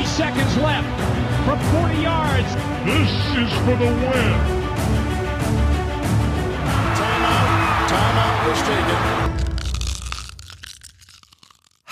Three seconds left from 40 yards. This is for the win. Timeout. Timeout was taken.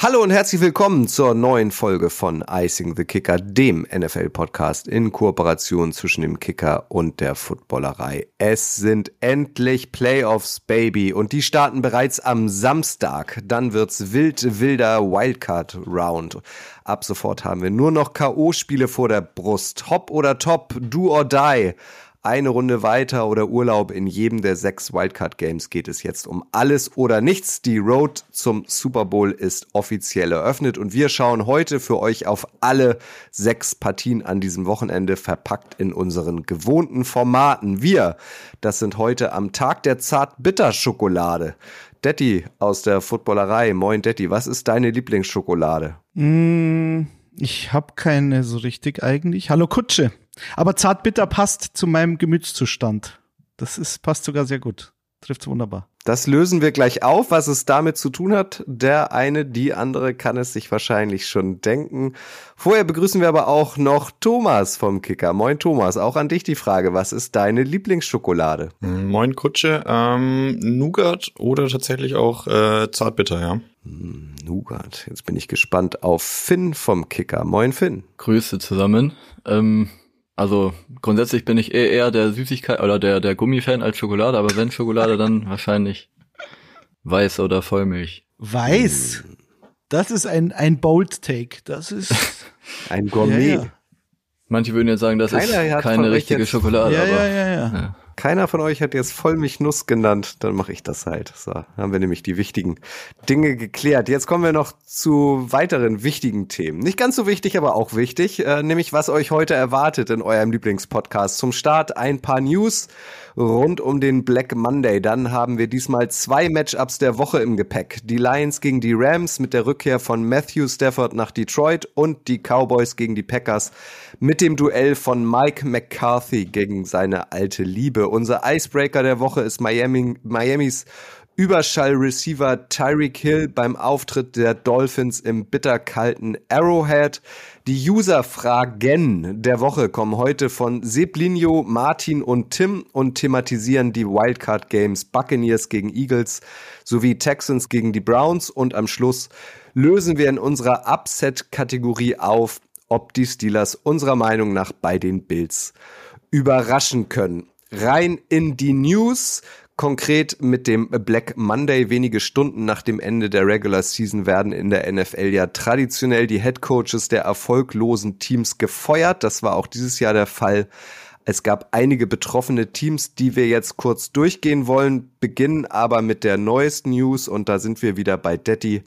Hallo und herzlich willkommen zur neuen Folge von Icing the Kicker, dem NFL-Podcast in Kooperation zwischen dem Kicker und der Footballerei. Es sind endlich Playoffs, Baby, und die starten bereits am Samstag. Dann wird's wild, wilder Wildcard-Round. Ab sofort haben wir nur noch K.O.-Spiele vor der Brust. Hop oder Top, do or die eine Runde weiter oder Urlaub in jedem der sechs Wildcard Games geht es jetzt um alles oder nichts. Die Road zum Super Bowl ist offiziell eröffnet und wir schauen heute für euch auf alle sechs Partien an diesem Wochenende verpackt in unseren gewohnten Formaten. Wir, das sind heute am Tag der Zart-Bitter-Schokolade. Detti aus der Footballerei. Moin Detti, was ist deine Lieblingsschokolade? Mm, ich habe keine so richtig eigentlich. Hallo Kutsche. Aber zartbitter passt zu meinem Gemütszustand. Das ist, passt sogar sehr gut. Trifft's wunderbar. Das lösen wir gleich auf, was es damit zu tun hat. Der eine, die andere kann es sich wahrscheinlich schon denken. Vorher begrüßen wir aber auch noch Thomas vom Kicker. Moin Thomas, auch an dich die Frage, was ist deine Lieblingsschokolade? Moin Kutsche, ähm, Nougat oder tatsächlich auch äh, Zartbitter, ja. Hm, Nougat, jetzt bin ich gespannt auf Finn vom Kicker. Moin Finn. Grüße zusammen. Ähm, also grundsätzlich bin ich eher, eher der Süßigkeit oder der, der Gummifan als Schokolade, aber wenn Schokolade, dann wahrscheinlich Weiß oder Vollmilch. Weiß? Das ist ein, ein Bold Take. Das ist ein Gourmet. Ja, ja. Manche würden jetzt sagen, das Keiner ist keine richtige Schokolade. Ja, aber, ja, ja, ja, ja. Keiner von euch hat jetzt Vollmilchnuss genannt, dann mache ich das halt. So, haben wir nämlich die wichtigen Dinge geklärt. Jetzt kommen wir noch zu weiteren wichtigen Themen. Nicht ganz so wichtig, aber auch wichtig, äh, nämlich was euch heute erwartet in eurem Lieblingspodcast. Zum Start ein paar News rund um den Black Monday. Dann haben wir diesmal zwei Matchups der Woche im Gepäck. Die Lions gegen die Rams mit der Rückkehr von Matthew Stafford nach Detroit und die Cowboys gegen die Packers mit dem Duell von Mike McCarthy gegen seine alte Liebe. Unser Icebreaker der Woche ist Miami, Miamis Überschall-Receiver Tyreek Hill beim Auftritt der Dolphins im bitterkalten Arrowhead. Die User-Fragen der Woche kommen heute von Seblinio, Martin und Tim und thematisieren die Wildcard-Games Buccaneers gegen Eagles sowie Texans gegen die Browns und am Schluss lösen wir in unserer Upset-Kategorie auf, ob die Steelers unserer Meinung nach bei den Bills überraschen können. Rein in die News. Konkret mit dem Black Monday wenige Stunden nach dem Ende der Regular Season werden in der NFL ja traditionell die Head Coaches der erfolglosen Teams gefeuert. Das war auch dieses Jahr der Fall. Es gab einige betroffene Teams, die wir jetzt kurz durchgehen wollen, beginnen aber mit der neuesten News und da sind wir wieder bei Detti.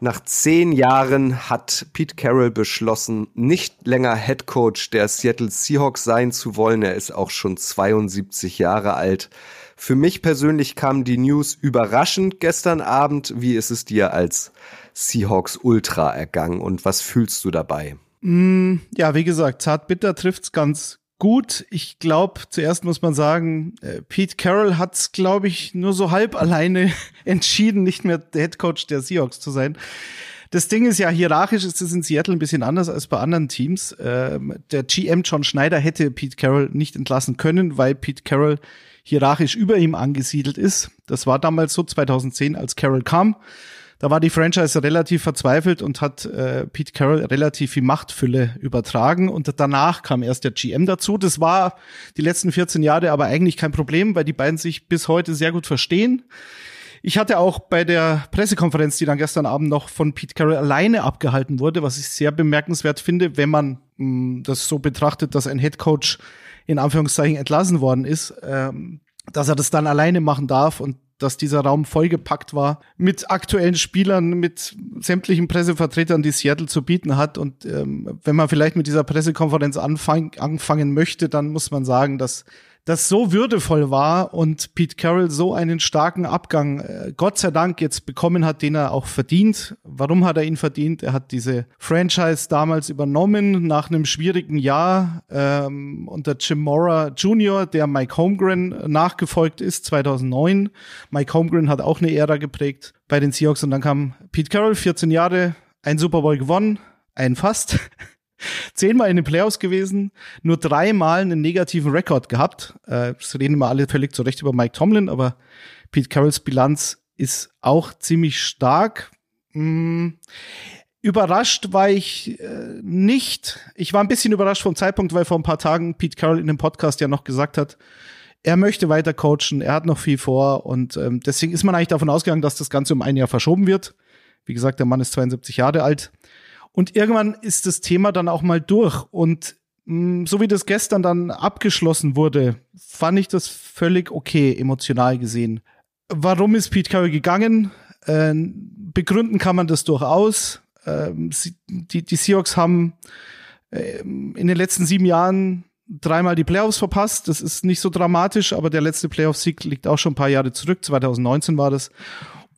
Nach zehn Jahren hat Pete Carroll beschlossen, nicht länger Head Coach der Seattle Seahawks sein zu wollen. Er ist auch schon 72 Jahre alt. Für mich persönlich kam die News überraschend gestern Abend. Wie ist es dir als Seahawks Ultra ergangen und was fühlst du dabei? Mm, ja, wie gesagt, Zartbitter trifft's ganz gut. Ich glaube, zuerst muss man sagen, äh, Pete Carroll hat's, glaube ich, nur so halb alleine entschieden, nicht mehr der Head Coach der Seahawks zu sein. Das Ding ist ja, hierarchisch ist es in Seattle ein bisschen anders als bei anderen Teams. Ähm, der GM John Schneider hätte Pete Carroll nicht entlassen können, weil Pete Carroll hierarchisch über ihm angesiedelt ist. Das war damals so 2010, als Carroll kam. Da war die Franchise relativ verzweifelt und hat äh, Pete Carroll relativ viel Machtfülle übertragen und danach kam erst der GM dazu. Das war die letzten 14 Jahre aber eigentlich kein Problem, weil die beiden sich bis heute sehr gut verstehen. Ich hatte auch bei der Pressekonferenz, die dann gestern Abend noch von Pete Carroll alleine abgehalten wurde, was ich sehr bemerkenswert finde, wenn man mh, mm, das so betrachtet, dass ein Head Coach in Anführungszeichen entlassen worden ist, ähm, dass er das dann alleine machen darf und dass dieser Raum vollgepackt war mit aktuellen Spielern, mit sämtlichen Pressevertretern, die Seattle zu bieten hat. Und ähm, wenn man vielleicht mit dieser Pressekonferenz anfang, anfangen möchte, dann muss man sagen, dass das so würdevoll war und Pete Carroll so einen starken Abgang, äh, Gott sei Dank, jetzt bekommen hat, den er auch verdient. Warum hat er ihn verdient? Er hat diese Franchise damals übernommen nach einem schwierigen Jahr ähm, unter Jim Mora Jr., der Mike Holmgren nachgefolgt ist, 2009. Mike Holmgren hat auch eine Ära geprägt bei den Seahawks und dann kam Pete Carroll, 14 Jahre, ein Super Bowl gewonnen, ein fast. Zehnmal in den Playoffs gewesen, nur dreimal einen negativen Rekord gehabt. Äh, das reden immer alle völlig zurecht über Mike Tomlin, aber Pete Carrolls Bilanz ist auch ziemlich stark. Hm. Überrascht war ich äh, nicht. Ich war ein bisschen überrascht vom Zeitpunkt, weil vor ein paar Tagen Pete Carroll in dem Podcast ja noch gesagt hat, er möchte weiter coachen, er hat noch viel vor und ähm, deswegen ist man eigentlich davon ausgegangen, dass das Ganze um ein Jahr verschoben wird. Wie gesagt, der Mann ist 72 Jahre alt. Und irgendwann ist das Thema dann auch mal durch. Und mh, mm, so wie das gestern dann abgeschlossen wurde, fand ich das völlig okay, emotional gesehen. Warum ist Pete Carroll gegangen? Äh, begründen kann man das durchaus. Äh, sie, die, die Seahawks haben äh, in den letzten sieben Jahren dreimal die Playoffs verpasst. Das ist nicht so dramatisch, aber der letzte Playoff-Sieg liegt auch schon ein paar Jahre zurück. 2019 war das.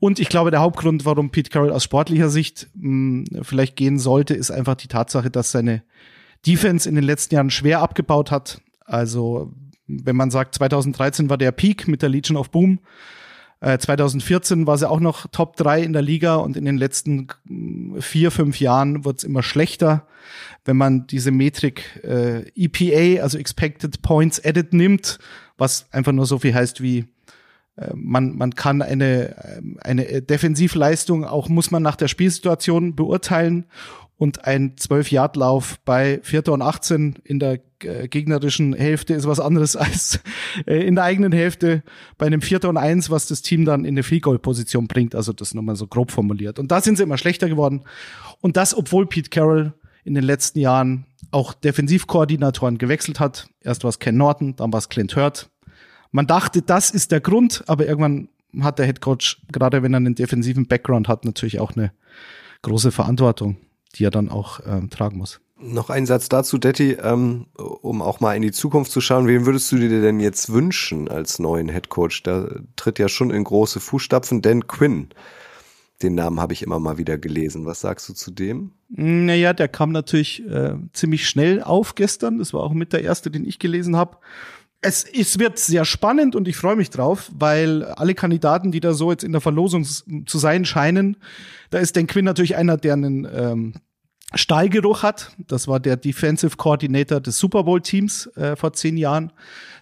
Und ich glaube, der Hauptgrund, warum Pete Carroll aus sportlicher Sicht mh, hm, vielleicht gehen sollte, ist einfach die Tatsache, dass seine Defense in den letzten Jahren schwer abgebaut hat. Also, wenn man sagt, 2013 war der Peak mit der Legion of Boom. 2014 äh, war sie auch noch Top 3 in der Liga und in den letzten hm, vier, fünf Jahren wird es immer schlechter. Wenn man diese Metrik äh, EPA, also Expected Points Edit nimmt, was einfach nur so viel heißt wie man, man kann eine, eine Defensivleistung auch muss man nach der Spielsituation beurteilen und ein 12-Yard-Lauf bei 4. und 18 in der äh, gegnerischen Hälfte ist was anderes als äh, in der eigenen Hälfte bei einem 4. und 1, was das Team dann in eine Field Goal Position bringt, also das nochmal so grob formuliert. Und da sind sie immer schlechter geworden und das obwohl Pete Carroll in den letzten Jahren auch Defensivkoordinatoren gewechselt hat. Erst war es Ken Norton, dann war es Clint Hurt, man dachte, das ist der Grund, aber irgendwann hat der Head Coach, gerade wenn er einen defensiven Background hat, natürlich auch eine große Verantwortung, die er dann auch ähm, tragen muss. Noch ein Satz dazu, Detti, ähm, um auch mal in die Zukunft zu schauen. Wen würdest du dir denn jetzt wünschen als neuen Head Coach? Da tritt ja schon in große Fußstapfen Dan Quinn. Den Namen habe ich immer mal wieder gelesen. Was sagst du zu dem? Naja, der kam natürlich äh, ziemlich schnell auf gestern. Das war auch mit der erste, den ich gelesen habe es, es wird sehr spannend und ich freue mich drauf, weil alle Kandidaten, die da so jetzt in der Verlosung zu sein scheinen, da ist Dan Quinn natürlich einer, der einen ähm, Stallgeruch hat. Das war der Defensive Coordinator des Super Bowl Teams äh, vor zehn Jahren,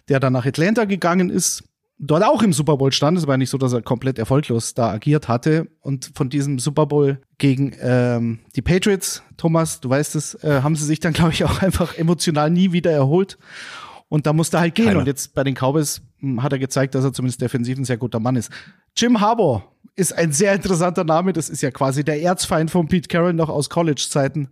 der dann nach Atlanta gegangen ist, dort auch im Super Bowl stand. Es war nicht so, dass er komplett erfolglos da agiert hatte. Und von diesem Super Bowl gegen ähm, die Patriots, Thomas, du weißt es, äh, haben sie sich dann, glaube ich, auch einfach emotional nie wieder erholt. Und da musste er halt gehen. Keiner. Und jetzt bei den Cowboys hm, hat er gezeigt, dass er zumindest defensiv ein sehr guter Mann ist. Jim Harbour ist ein sehr interessanter Name. Das ist ja quasi der Erzfeind von Pete Carroll noch aus College-Zeiten.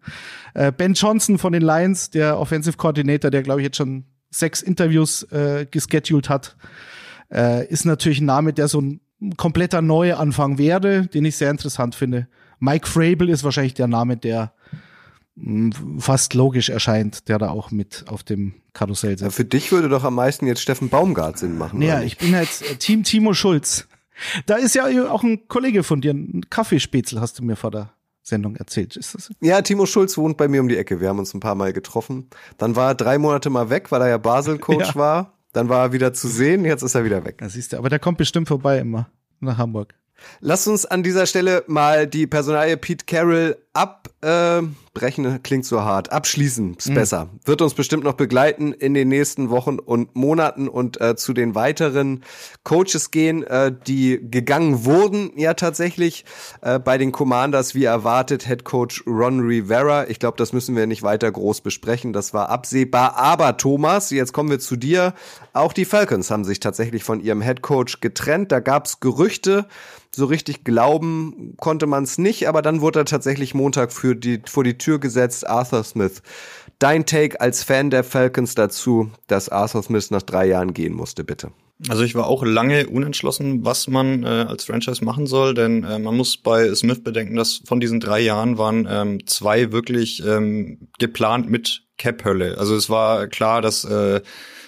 Äh, ben Johnson von den Lions, der Offensive Coordinator, der glaube ich jetzt schon sechs Interviews äh, gescheduled hat, äh, ist natürlich ein Name, der so ein kompletter Neuanfang wäre, den ich sehr interessant finde. Mike Frabel ist wahrscheinlich der Name, der fast logisch erscheint, der da auch mit auf dem Karussell sitzt. Ja, für dich würde doch am meisten jetzt Steffen Baumgart Sinn machen. Ja, ich bin jetzt äh, Team Timo Schulz. Da ist ja auch ein Kollege von dir, ein Kaffeespätzl, hast du mir vor der Sendung erzählt. Ist das? Ja, Timo Schulz wohnt bei mir um die Ecke. Wir haben uns ein paar Mal getroffen. Dann war er drei Monate mal weg, weil er ja Basel-Coach ja. war. Dann war er wieder zu sehen, jetzt ist er wieder weg. Das siehst du, aber der kommt bestimmt vorbei immer nach Hamburg. Lass uns an dieser Stelle mal die Personalie Pete Carroll abbrechen, äh, klingt so hart, abschließen ist mhm. besser. Wird uns bestimmt noch begleiten in den nächsten Wochen und Monaten und äh, zu den weiteren Coaches gehen, äh, die gegangen wurden ja tatsächlich äh, bei den Commanders, wie erwartet, Head Coach Ron Rivera. Ich glaube, das müssen wir nicht weiter groß besprechen, das war absehbar. Aber Thomas, jetzt kommen wir zu dir. Auch die Falcons haben sich tatsächlich von ihrem Head Coach getrennt. Da gab es Gerüchte, so richtig glauben konnte man es nicht, aber dann wurde er tatsächlich Montag für die, vor die Tür gesetzt, Arthur Smith. Dein Take als Fan der Falcons dazu, dass Arthur Smith nach drei Jahren gehen musste, bitte. Also ich war auch lange unentschlossen, was man äh, als Franchise machen soll, denn äh, man muss bei Smith bedenken, dass von diesen drei Jahren waren ähm, zwei wirklich ähm, geplant mit Cap-Hölle. Also es war klar, dass äh,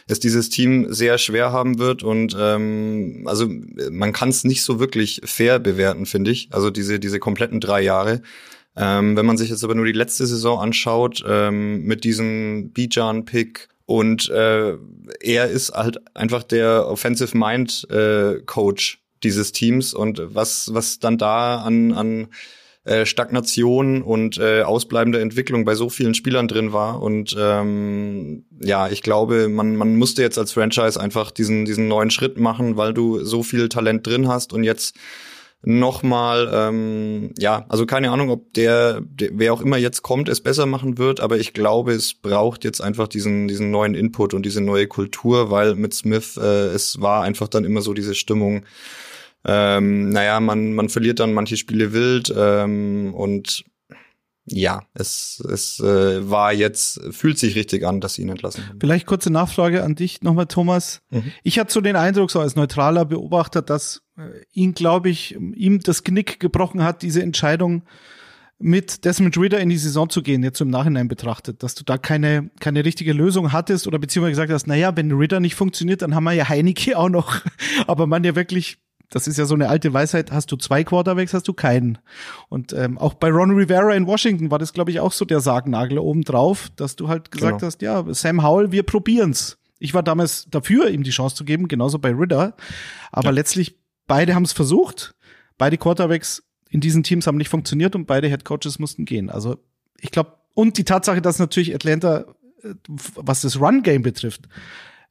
es dieses Team sehr schwer haben wird und ähm, also man kann es nicht so wirklich fair bewerten, finde ich. Also diese diese kompletten drei Jahre. Ähm, wenn man sich jetzt aber nur die letzte Saison anschaut ähm, mit diesem Bijan-Pick und äh, er ist halt einfach der Offensive Mind äh, Coach dieses Teams und was was dann da an an äh, Stagnation und äh, ausbleibende Entwicklung bei so vielen Spielern drin war. Und ähm, ja, ich glaube, man, man musste jetzt als Franchise einfach diesen, diesen neuen Schritt machen, weil du so viel Talent drin hast und jetzt nochmal, ähm, ja, also keine Ahnung, ob der, der, wer auch immer jetzt kommt, es besser machen wird, aber ich glaube, es braucht jetzt einfach diesen, diesen neuen Input und diese neue Kultur, weil mit Smith, äh, es war einfach dann immer so diese Stimmung, ähm, naja, man, man verliert dann manche Spiele wild ähm, und ja, es, es äh, war jetzt, fühlt sich richtig an, dass sie ihn entlassen haben. Vielleicht kurze Nachfrage an dich nochmal, Thomas. Mhm. Ich hatte so den Eindruck, so als neutraler Beobachter, dass äh, ihn, glaube ich, ihm das Knick gebrochen hat, diese Entscheidung mit Desmond Ritter in die Saison zu gehen, jetzt so im Nachhinein betrachtet, dass du da keine, keine richtige Lösung hattest oder beziehungsweise gesagt hast, naja, wenn Ritter nicht funktioniert, dann haben wir ja Heineke auch noch. Aber man ja wirklich das ist ja so eine alte Weisheit, hast du zwei Quarterbacks, hast du keinen. Und ähm, auch bei Ron Rivera in Washington war das, glaube ich, auch so der Sargnagel obendrauf, dass du halt gesagt genau. hast, ja, Sam Howell, wir probieren's. Ich war damals dafür, ihm die Chance zu geben, genauso bei Ritter. Aber ja. letztlich, beide haben es versucht. Beide Quarterbacks in diesen Teams haben nicht funktioniert und beide Head Coaches mussten gehen. Also ich glaube, und die Tatsache, dass natürlich Atlanta, äh, was das Run-Game betrifft,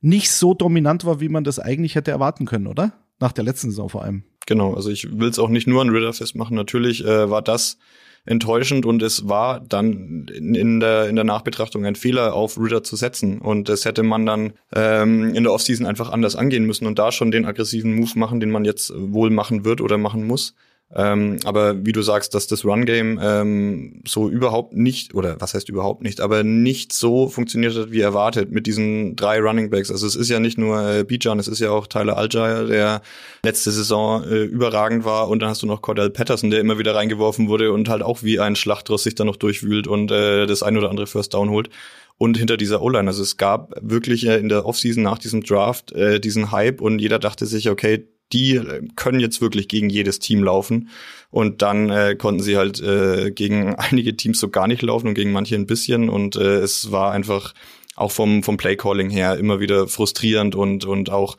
nicht so dominant war, wie man das eigentlich hätte erwarten können, oder? Nach der letzten Saison vor allem. Genau, also ich will es auch nicht nur an Ritter festmachen. Natürlich äh, war das enttäuschend und es war dann in, in, der, in der Nachbetrachtung ein Fehler, auf Ritter zu setzen. Und das hätte man dann ähm, in der Offseason einfach anders angehen müssen und da schon den aggressiven Move machen, den man jetzt wohl machen wird oder machen muss. Ähm, aber wie du sagst, dass das Run-Game ähm, so überhaupt nicht, oder was heißt überhaupt nicht, aber nicht so funktioniert hat, wie erwartet mit diesen drei Running Backs. Also es ist ja nicht nur äh, Bijan, es ist ja auch Tyler Algier, der letzte Saison äh, überragend war und dann hast du noch Cordell Patterson, der immer wieder reingeworfen wurde und halt auch wie ein Schlachtross sich dann noch durchwühlt und äh, das ein oder andere First Down holt und hinter dieser O-Line. Also es gab wirklich äh, in der Offseason nach diesem Draft äh, diesen Hype und jeder dachte sich, okay, die äh, können jetzt wirklich gegen jedes Team laufen. Und dann äh, konnten sie halt äh, gegen einige Teams so gar nicht laufen und gegen manche ein bisschen. Und äh, es war einfach auch vom, vom Playcalling her immer wieder frustrierend und, und auch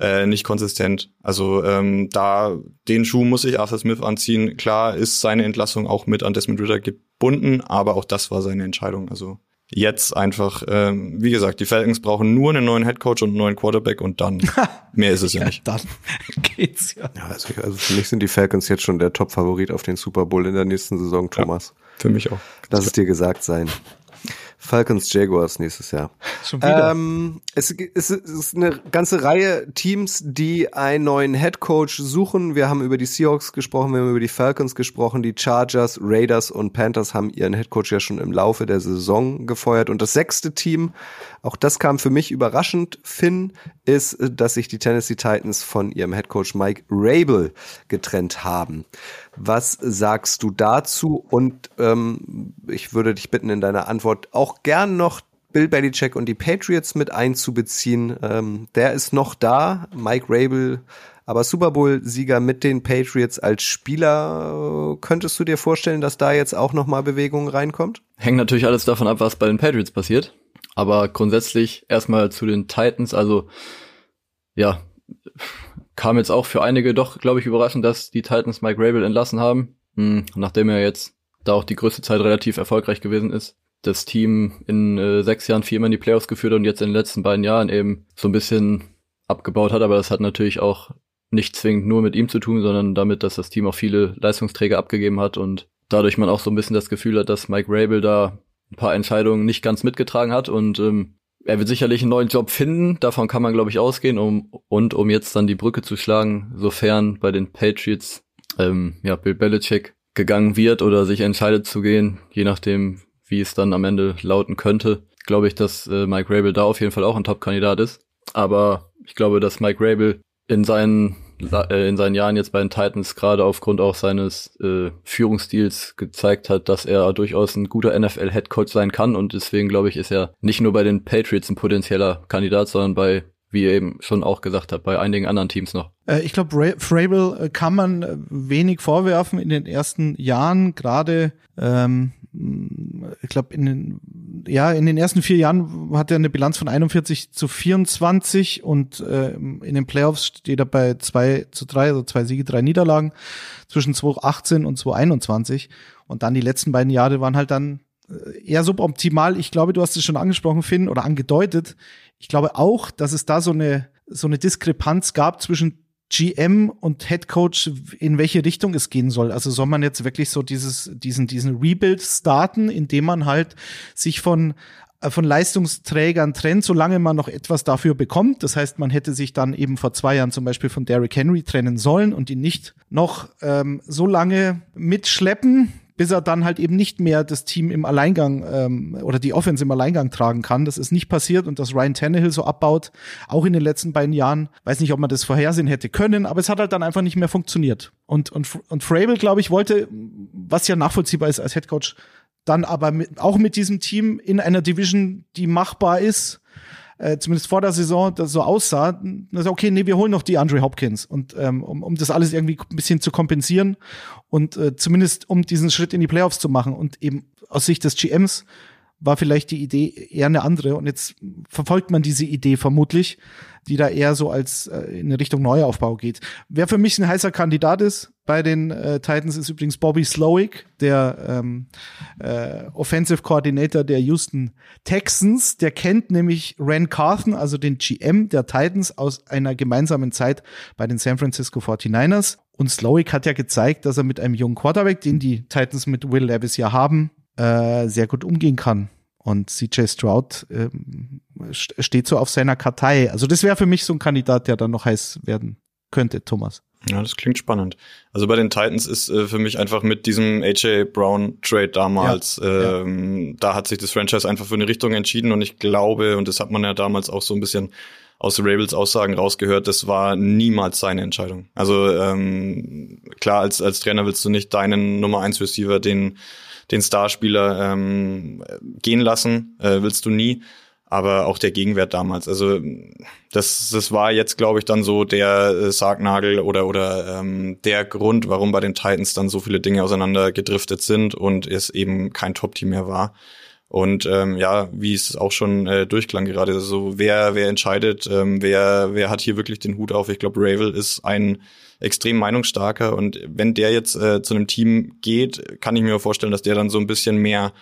äh, nicht konsistent. Also ähm, da den Schuh muss ich Arthur Smith anziehen. Klar ist seine Entlassung auch mit an Desmond Ritter gebunden, aber auch das war seine Entscheidung. Also jetzt einfach, ähm, wie gesagt, die Falcons brauchen nur einen neuen Headcoach und einen neuen Quarterback und dann mehr ist es ja, ja nicht. Dann geht's ja. ja also, also, für mich sind die Falcons jetzt schon der Top-Favorit auf den Super Bowl in der nächsten Saison, Thomas. Ja, für mich auch. Lass es dir gesagt sein. Falcons Jaguars nächstes Jahr. Schon wieder. Ähm, es, es, ist eine ganze Reihe Teams, die einen neuen Head Coach suchen. Wir haben über die Seahawks gesprochen, wir haben über die Falcons gesprochen, die Chargers, Raiders und Panthers haben ihren Head Coach ja schon im Laufe der Saison gefeuert. Und das sechste Team, auch das kam für mich überraschend, Finn, ist, dass sich die Tennessee Titans von ihrem Head Coach Mike Rabel getrennt haben. Was sagst du dazu? Und ähm, ich würde dich bitten, in deiner Antwort auch gern noch Bill Belichick und die Patriots mit einzubeziehen. Ähm, der ist noch da, Mike Rabel, aber Super Bowl-Sieger mit den Patriots als Spieler. Könntest du dir vorstellen, dass da jetzt auch noch mal Bewegung reinkommt? Hängt natürlich alles davon ab, was bei den Patriots passiert. Aber grundsätzlich erstmal zu den Titans. Also ja, kam jetzt auch für einige doch, glaube ich, überraschend, dass die Titans Mike Rabel entlassen haben, hm, nachdem er jetzt da auch die größte Zeit relativ erfolgreich gewesen ist. Das Team in äh, sechs Jahren viermal in die Playoffs geführt und jetzt in den letzten beiden Jahren eben so ein bisschen abgebaut hat, aber das hat natürlich auch nicht zwingend nur mit ihm zu tun, sondern damit, dass das Team auch viele Leistungsträger abgegeben hat und dadurch man auch so ein bisschen das Gefühl hat, dass Mike Rabel da ein paar Entscheidungen nicht ganz mitgetragen hat und ähm, er wird sicherlich einen neuen Job finden, davon kann man, glaube ich, ausgehen. Um, und um jetzt dann die Brücke zu schlagen, sofern bei den Patriots ähm, ja, Bill Belichick gegangen wird oder sich entscheidet zu gehen, je nachdem, wie es dann am Ende lauten könnte, glaube ich, dass äh, Mike Rabel da auf jeden Fall auch ein Top-Kandidat ist. Aber ich glaube, dass Mike Rabel in seinen in seinen Jahren jetzt bei den Titans gerade aufgrund auch seines äh, Führungsstils gezeigt hat, dass er durchaus ein guter NFL-Headcoach sein kann und deswegen glaube ich, ist er nicht nur bei den Patriots ein potenzieller Kandidat, sondern bei wie ihr eben schon auch gesagt habt, bei einigen anderen Teams noch. Äh, ich glaube, Frabel äh, kann man äh, wenig vorwerfen in den ersten Jahren, gerade ähm, ich glaube, in den ja, in den ersten vier Jahren hat er eine Bilanz von 41 zu 24 und äh, in den Playoffs steht er bei 2 zu 3, also zwei Siege, drei Niederlagen zwischen 2018 und 2021. Und dann die letzten beiden Jahre waren halt dann äh, eher suboptimal. Ich glaube, du hast es schon angesprochen, Finn, oder angedeutet. Ich glaube auch, dass es da so eine, so eine Diskrepanz gab zwischen GM und Head Coach, in welche Richtung es gehen soll. Also soll man jetzt wirklich so dieses, diesen, diesen Rebuild starten, indem man halt sich von äh, von Leistungsträgern trennt, solange man noch etwas dafür bekommt. Das heißt, man hätte sich dann eben vor zwei Jahren zum Beispiel von Derrick Henry trennen sollen und ihn nicht noch ähm, so lange mitschleppen, bis er dann halt eben nicht mehr das Team im Alleingang ähm, oder die Offense im Alleingang tragen kann. Das ist nicht passiert und dass Ryan Tannehill so abbaut, auch in den letzten beiden Jahren. Weiß nicht, ob man das vorhersehen hätte können, aber es hat halt dann einfach nicht mehr funktioniert. Und, und, und Frabel, glaube ich, wollte, was ja nachvollziehbar ist als Headcoach, dann aber mit, auch mit diesem Team in einer Division, die machbar ist, äh, zumindest vor der Saison das so aussah, dass okay, nee, wir holen noch die Andre Hopkins. Und ähm, um, um das alles irgendwie ein bisschen zu kompensieren und äh, zumindest um diesen Schritt in die Playoffs zu machen. Und eben aus Sicht des GMs war vielleicht die Idee eher eine andere. Und jetzt verfolgt man diese Idee vermutlich, die da eher so als äh, in Richtung Neuaufbau geht. Wer für mich ein heißer Kandidat ist bei den äh, Titans ist übrigens Bobby Slowick, der ähm, äh, Offensive Coordinator der Houston Texans. Der kennt nämlich Ran Carthen, also den GM der Titans aus einer gemeinsamen Zeit bei den San Francisco 49ers. Und Slowick hat ja gezeigt, dass er mit einem jungen Quarterback, den die Titans mit Will Levis ja haben, äh, sehr gut umgehen kann. Und CJ Stroud äh, steht so auf seiner Kartei. Also das wäre für mich so ein Kandidat, der dann noch heiß werden könnte, Thomas. Ja, das klingt spannend. Also bei den Titans ist äh, für mich einfach mit diesem AJ Brown Trade damals, ja, ähm, ja. da hat sich das Franchise einfach für eine Richtung entschieden und ich glaube, und das hat man ja damals auch so ein bisschen aus Rabels Aussagen rausgehört, das war niemals seine Entscheidung. Also ähm, klar, als, als Trainer willst du nicht deinen Nummer 1 Receiver, den den Starspieler ähm, gehen lassen, äh, willst du nie. Aber auch der Gegenwert damals. Also das, das war jetzt, glaube ich, dann so der äh, Sargnagel oder, oder ähm, der Grund, warum bei den Titans dann so viele Dinge auseinander gedriftet sind und es eben kein Top-Team mehr war. Und ähm, ja, wie es auch schon äh, durchklang gerade, so also wer wer entscheidet, ähm, wer wer hat hier wirklich den Hut auf? Ich glaube, Ravel ist ein extrem meinungsstarker und wenn der jetzt äh, zu einem Team geht, kann ich mir vorstellen, dass der dann so ein bisschen mehr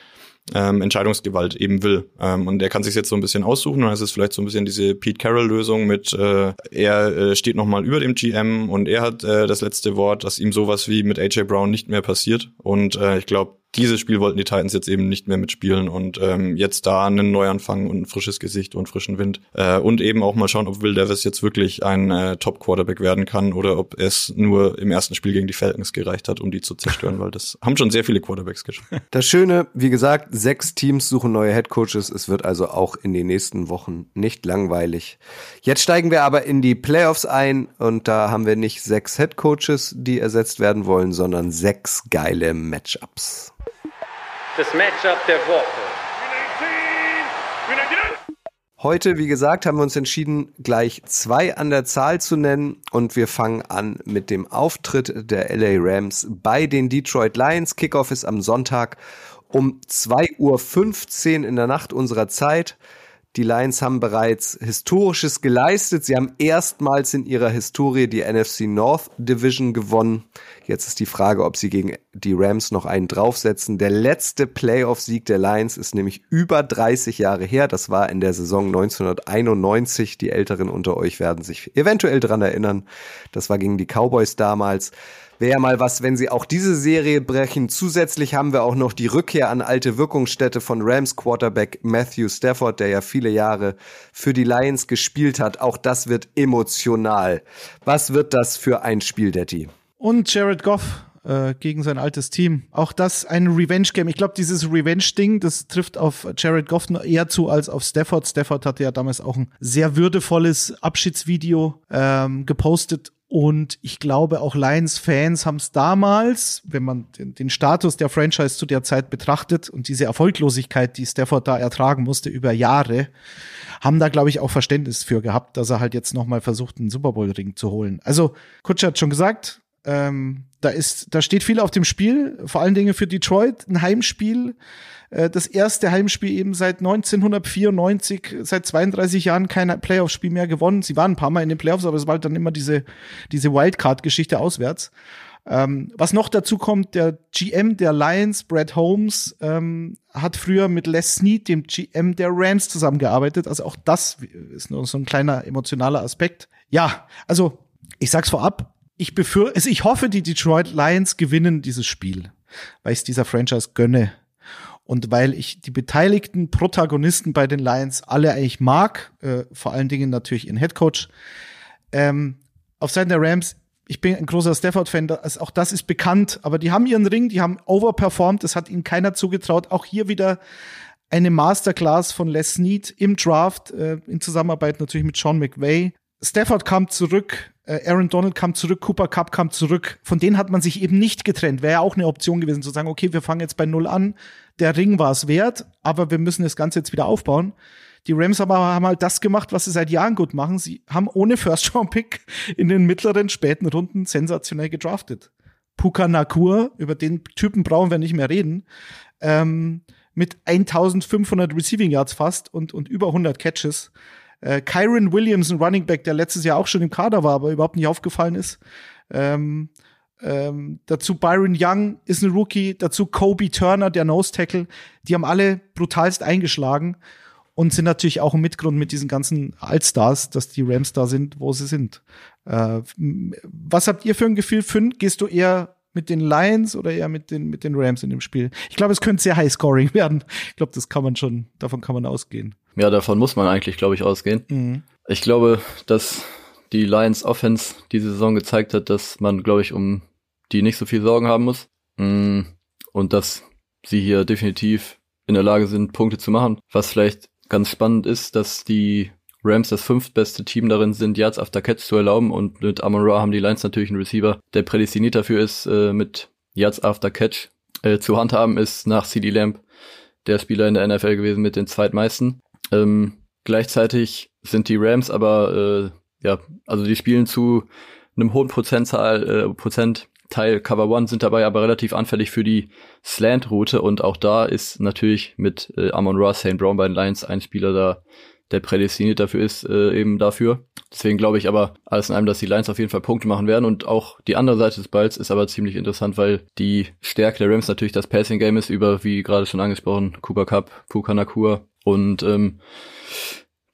ähm, Entscheidungsgewalt eben will. Ähm, und der kann sich jetzt so ein bisschen aussuchen. Und es ist vielleicht so ein bisschen diese Pete Carroll-Lösung mit, äh, er äh, steht noch mal über dem GM und er hat äh, das letzte Wort, dass ihm sowas wie mit AJ Brown nicht mehr passiert. Und äh, ich glaube, dieses Spiel wollten die Titans jetzt eben nicht mehr mitspielen und ähm, jetzt da einen Neuanfang und ein frisches Gesicht und frischen Wind äh, und eben auch mal schauen, ob Will Davis jetzt wirklich ein äh, Top Quarterback werden kann oder ob es nur im ersten Spiel gegen die Falcons gereicht hat, um die zu zerstören, weil das haben schon sehr viele Quarterbacks geschafft. Das Schöne, wie gesagt, sechs Teams suchen neue Head Coaches. Es wird also auch in den nächsten Wochen nicht langweilig. Jetzt steigen wir aber in die Playoffs ein und da haben wir nicht sechs Head Coaches, die ersetzt werden wollen, sondern sechs geile Matchups das Matchup der Woche. Heute, wie gesagt, haben wir uns entschieden, gleich zwei an der Zahl zu nennen und wir fangen an mit dem Auftritt der LA Rams bei den Detroit Lions. Kickoff ist am Sonntag um 2.15 Uhr in der Nacht unserer Zeit. Die Lions haben bereits Historisches geleistet. Sie haben erstmals in ihrer Historie die NFC North Division gewonnen. Jetzt ist die Frage, ob sie gegen die Rams noch einen draufsetzen. Der letzte Playoff-Sieg der Lions ist nämlich über 30 Jahre her. Das war in der Saison 1991. Die Älteren unter euch werden sich eventuell dran erinnern. Das war gegen die Cowboys damals. Wäre mal was, wenn sie auch diese Serie brechen. Zusätzlich haben wir auch noch die Rückkehr an alte Wirkungsstätte von Rams Quarterback Matthew Stafford, der ja viele Jahre für die Lions gespielt hat. Auch das wird emotional. Was wird das für ein Spiel, Detti? Und Jared Goff äh, gegen sein altes Team. Auch das ein Revenge-Game. Ich glaube, dieses Revenge-Ding, das trifft auf Jared Goff eher zu als auf Stafford. Stafford hatte ja damals auch ein sehr würdevolles Abschiedsvideo ähm, gepostet und ich glaube, auch Lions-Fans haben es damals, wenn man den, den, Status der Franchise zu der Zeit betrachtet und diese Erfolglosigkeit, die Stafford da ertragen musste über Jahre, haben da, glaube ich, auch Verständnis für gehabt, dass er halt jetzt nochmal versucht, einen Super Bowl-Ring zu holen. Also, Kutscher hat schon gesagt, Ähm, da ist, da steht viel auf dem Spiel, vor allen Dingen für Detroit, ein Heimspiel. Äh, das erste Heimspiel eben seit 1994, seit 32 Jahren kein Playoff-Spiel mehr gewonnen. Sie waren ein paar Mal in den Playoffs, aber es war halt dann immer diese, diese Wildcard-Geschichte auswärts. Ähm, was noch dazu kommt, der GM der Lions, Brad Holmes, ähm, hat früher mit Les Snead, dem GM der Rams, zusammengearbeitet. Also auch das ist nur so ein kleiner emotionaler Aspekt. Ja, also ich sag's vorab, ich befür also ich hoffe, die Detroit Lions gewinnen dieses Spiel, weil ich es dieser Franchise gönne. Und weil ich die beteiligten Protagonisten bei den Lions alle eigentlich mag, äh, vor allen Dingen natürlich ihren Headcoach. Ähm, auf Seiten der Rams, ich bin ein großer Stafford-Fan, also auch das ist bekannt, aber die haben ihren Ring, die haben overperformed, das hat ihnen keiner zugetraut. Auch hier wieder eine Masterclass von Les Snead im Draft, äh, in Zusammenarbeit natürlich mit Sean McVay. Stafford kam zurück, Aaron Donald kam zurück, Cooper Cup kam zurück. Von denen hat man sich eben nicht getrennt. Wäre ja auch eine Option gewesen, zu sagen, okay, wir fangen jetzt bei Null an. Der Ring war es wert, aber wir müssen das Ganze jetzt wieder aufbauen. Die Rams aber haben halt das gemacht, was sie seit Jahren gut machen. Sie haben ohne First-Round-Pick in den mittleren, späten Runden sensationell gedraftet. Puka Nakur, über den Typen brauchen wir nicht mehr reden, ähm, mit 1500 Receiving Yards fast und, und über 100 Catches. Äh, Kyron Williams, ein Running Back, der letztes Jahr auch schon im Kader war, aber überhaupt nicht aufgefallen ist. Ähm, ähm, dazu Byron Young ist ein Rookie, dazu Kobe Turner, der Nose Tackle. Die haben alle brutalst eingeschlagen und sind natürlich auch ein Mitgrund mit diesen ganzen Allstars, dass die Rams da sind, wo sie sind. Äh, was habt ihr für ein Gefühl, Finn? Gehst du eher mit den Lions oder eher mit den, mit den Rams in dem Spiel? Ich glaube, es könnte sehr high scoring werden. Ich glaube, das kann man schon, davon kann man ausgehen. Ja, davon muss man eigentlich, glaube ich, ausgehen. Mhm. Ich glaube, dass die Lions Offense diese Saison gezeigt hat, dass man, glaube ich, um die nicht so viel Sorgen haben muss. Mm, und dass sie hier definitiv in der Lage sind, Punkte zu machen. Was vielleicht ganz spannend ist, dass die Rams das fünftbeste Team darin sind, Yards after Catch zu erlauben. Und mit Amon Ra haben die Lions natürlich einen Receiver, der prädestiniert dafür ist, äh, mit Yards after Catch äh, zu handhaben, ist nach CD Lamb der Spieler in der NFL gewesen mit den zweitmeisten. Ähm, gleichzeitig sind die Rams aber, äh, ja, also die spielen zu einem hohen Prozentzahl, äh, Prozentteil Cover One, sind dabei aber relativ anfällig für die Slant-Route und auch da ist natürlich mit äh, Amon Ross, St. Brown bei den Lions ein Spieler da, der prädestiniert dafür ist, äh, eben dafür. Deswegen glaube ich aber alles in allem, dass die Lions auf jeden Fall Punkte machen werden und auch die andere Seite des Balls ist aber ziemlich interessant, weil die Stärke der Rams natürlich das Passing Game ist über, wie gerade schon angesprochen, Cooper Cup, Puka Nakua und ähm,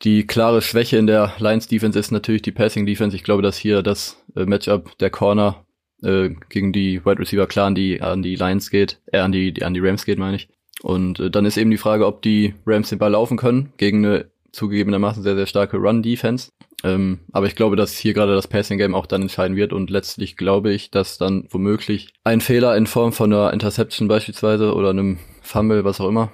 die klare Schwäche in der Lions Defense ist natürlich die Passing Defense. Ich glaube, dass hier das äh, Matchup der Corner äh, gegen die Wide Receiver klar an die an die Lions geht, äh, an die, die an die Rams geht, meine ich. Und äh, dann ist eben die Frage, ob die Rams den Ball laufen können gegen eine zugegebenermaßen sehr sehr starke Run Defense. Ähm, aber ich glaube, dass hier gerade das Passing Game auch dann entscheiden wird und letztlich glaube ich, dass dann womöglich ein Fehler in Form von einer Interception beispielsweise oder einem Fumble, was auch immer,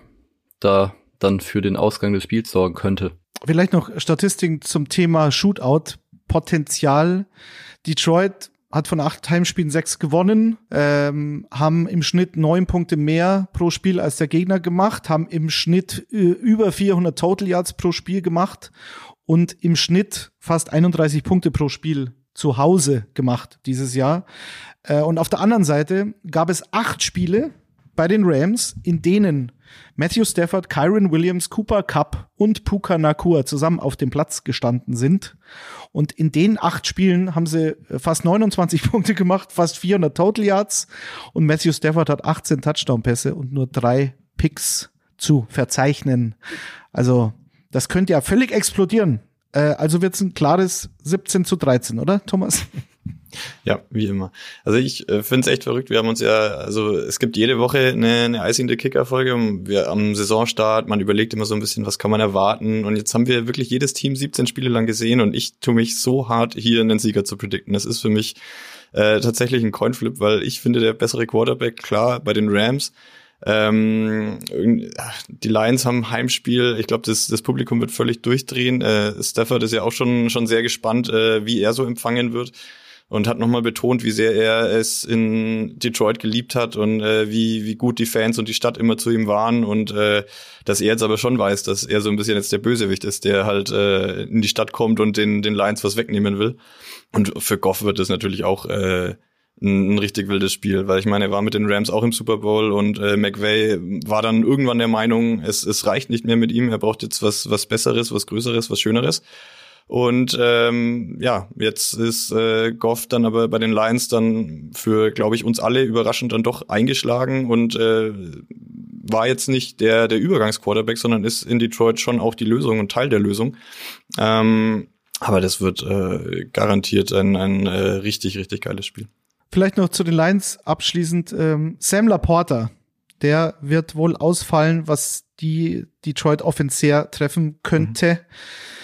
da dann für den Ausgang des Spiels sorgen könnte. Vielleicht noch Statistiken zum Thema Shootout. Potenzial. Detroit hat von acht Heimspielen sechs gewonnen, ähm, haben im Schnitt neun Punkte mehr pro Spiel als der Gegner gemacht, haben im Schnitt äh, über 400 Total Yards pro Spiel gemacht und im Schnitt fast 31 Punkte pro Spiel zu Hause gemacht dieses Jahr. Äh, und auf der anderen Seite gab es acht Spiele bei den Rams, in denen Matthew Stafford, Kyron Williams, Cooper Cup und Puka Nakua zusammen auf dem Platz gestanden sind. Und in den acht Spielen haben sie äh, fast 29 Punkte gemacht, fast 400 Total Yards. Und Matthew Stafford hat 18 Touchdown-Pässe und nur drei Picks zu verzeichnen. Also, das könnte ja völlig explodieren. Äh, also wird es ein klares 17 zu 13, oder, Thomas? Ja, wie immer. Also ich äh, finde es echt verrückt. Wir haben uns ja, also es gibt jede Woche eine, eine Icing the Kicker-Folge. Wir am Saisonstart, man überlegt immer so ein bisschen, was kann man erwarten. Und jetzt haben wir wirklich jedes Team 17 Spiele lang gesehen und ich tue mich so hart, hier einen Sieger zu predikten. Das ist für mich äh, tatsächlich ein Coinflip, weil ich finde, der bessere Quarterback, klar, bei den Rams. Ähm, die Lions haben Heimspiel. Ich glaube, das, das Publikum wird völlig durchdrehen. Äh, Stafford ist ja auch schon, schon sehr gespannt, äh, wie er so empfangen wird und hat nochmal betont, wie sehr er es in Detroit geliebt hat und äh, wie, wie gut die Fans und die Stadt immer zu ihm waren und äh, dass er jetzt aber schon weiß, dass er so ein bisschen jetzt der Bösewicht ist, der halt äh, in die Stadt kommt und den, den Lions was wegnehmen will. Und für Goff wird das natürlich auch äh, ein, ein richtig wildes Spiel, weil ich meine, er war mit den Rams auch im Super Bowl und äh, McVay war dann irgendwann der Meinung, es, es reicht nicht mehr mit ihm, er braucht jetzt was, was Besseres, was Größeres, was Schöneres. Und ähm, ja, jetzt ist äh, Goff dann aber bei den Lions dann für, glaube ich, uns alle überraschend dann doch eingeschlagen und äh, war jetzt nicht der, der Übergangsquarterback, sondern ist in Detroit schon auch die Lösung und Teil der Lösung. Ähm, aber das wird äh, garantiert ein, ein äh, richtig, richtig geiles Spiel. Vielleicht noch zu den Lions abschließend. Ähm, Sam Laporta, der wird wohl ausfallen, was die Detroit Offense sehr treffen könnte. Mhm.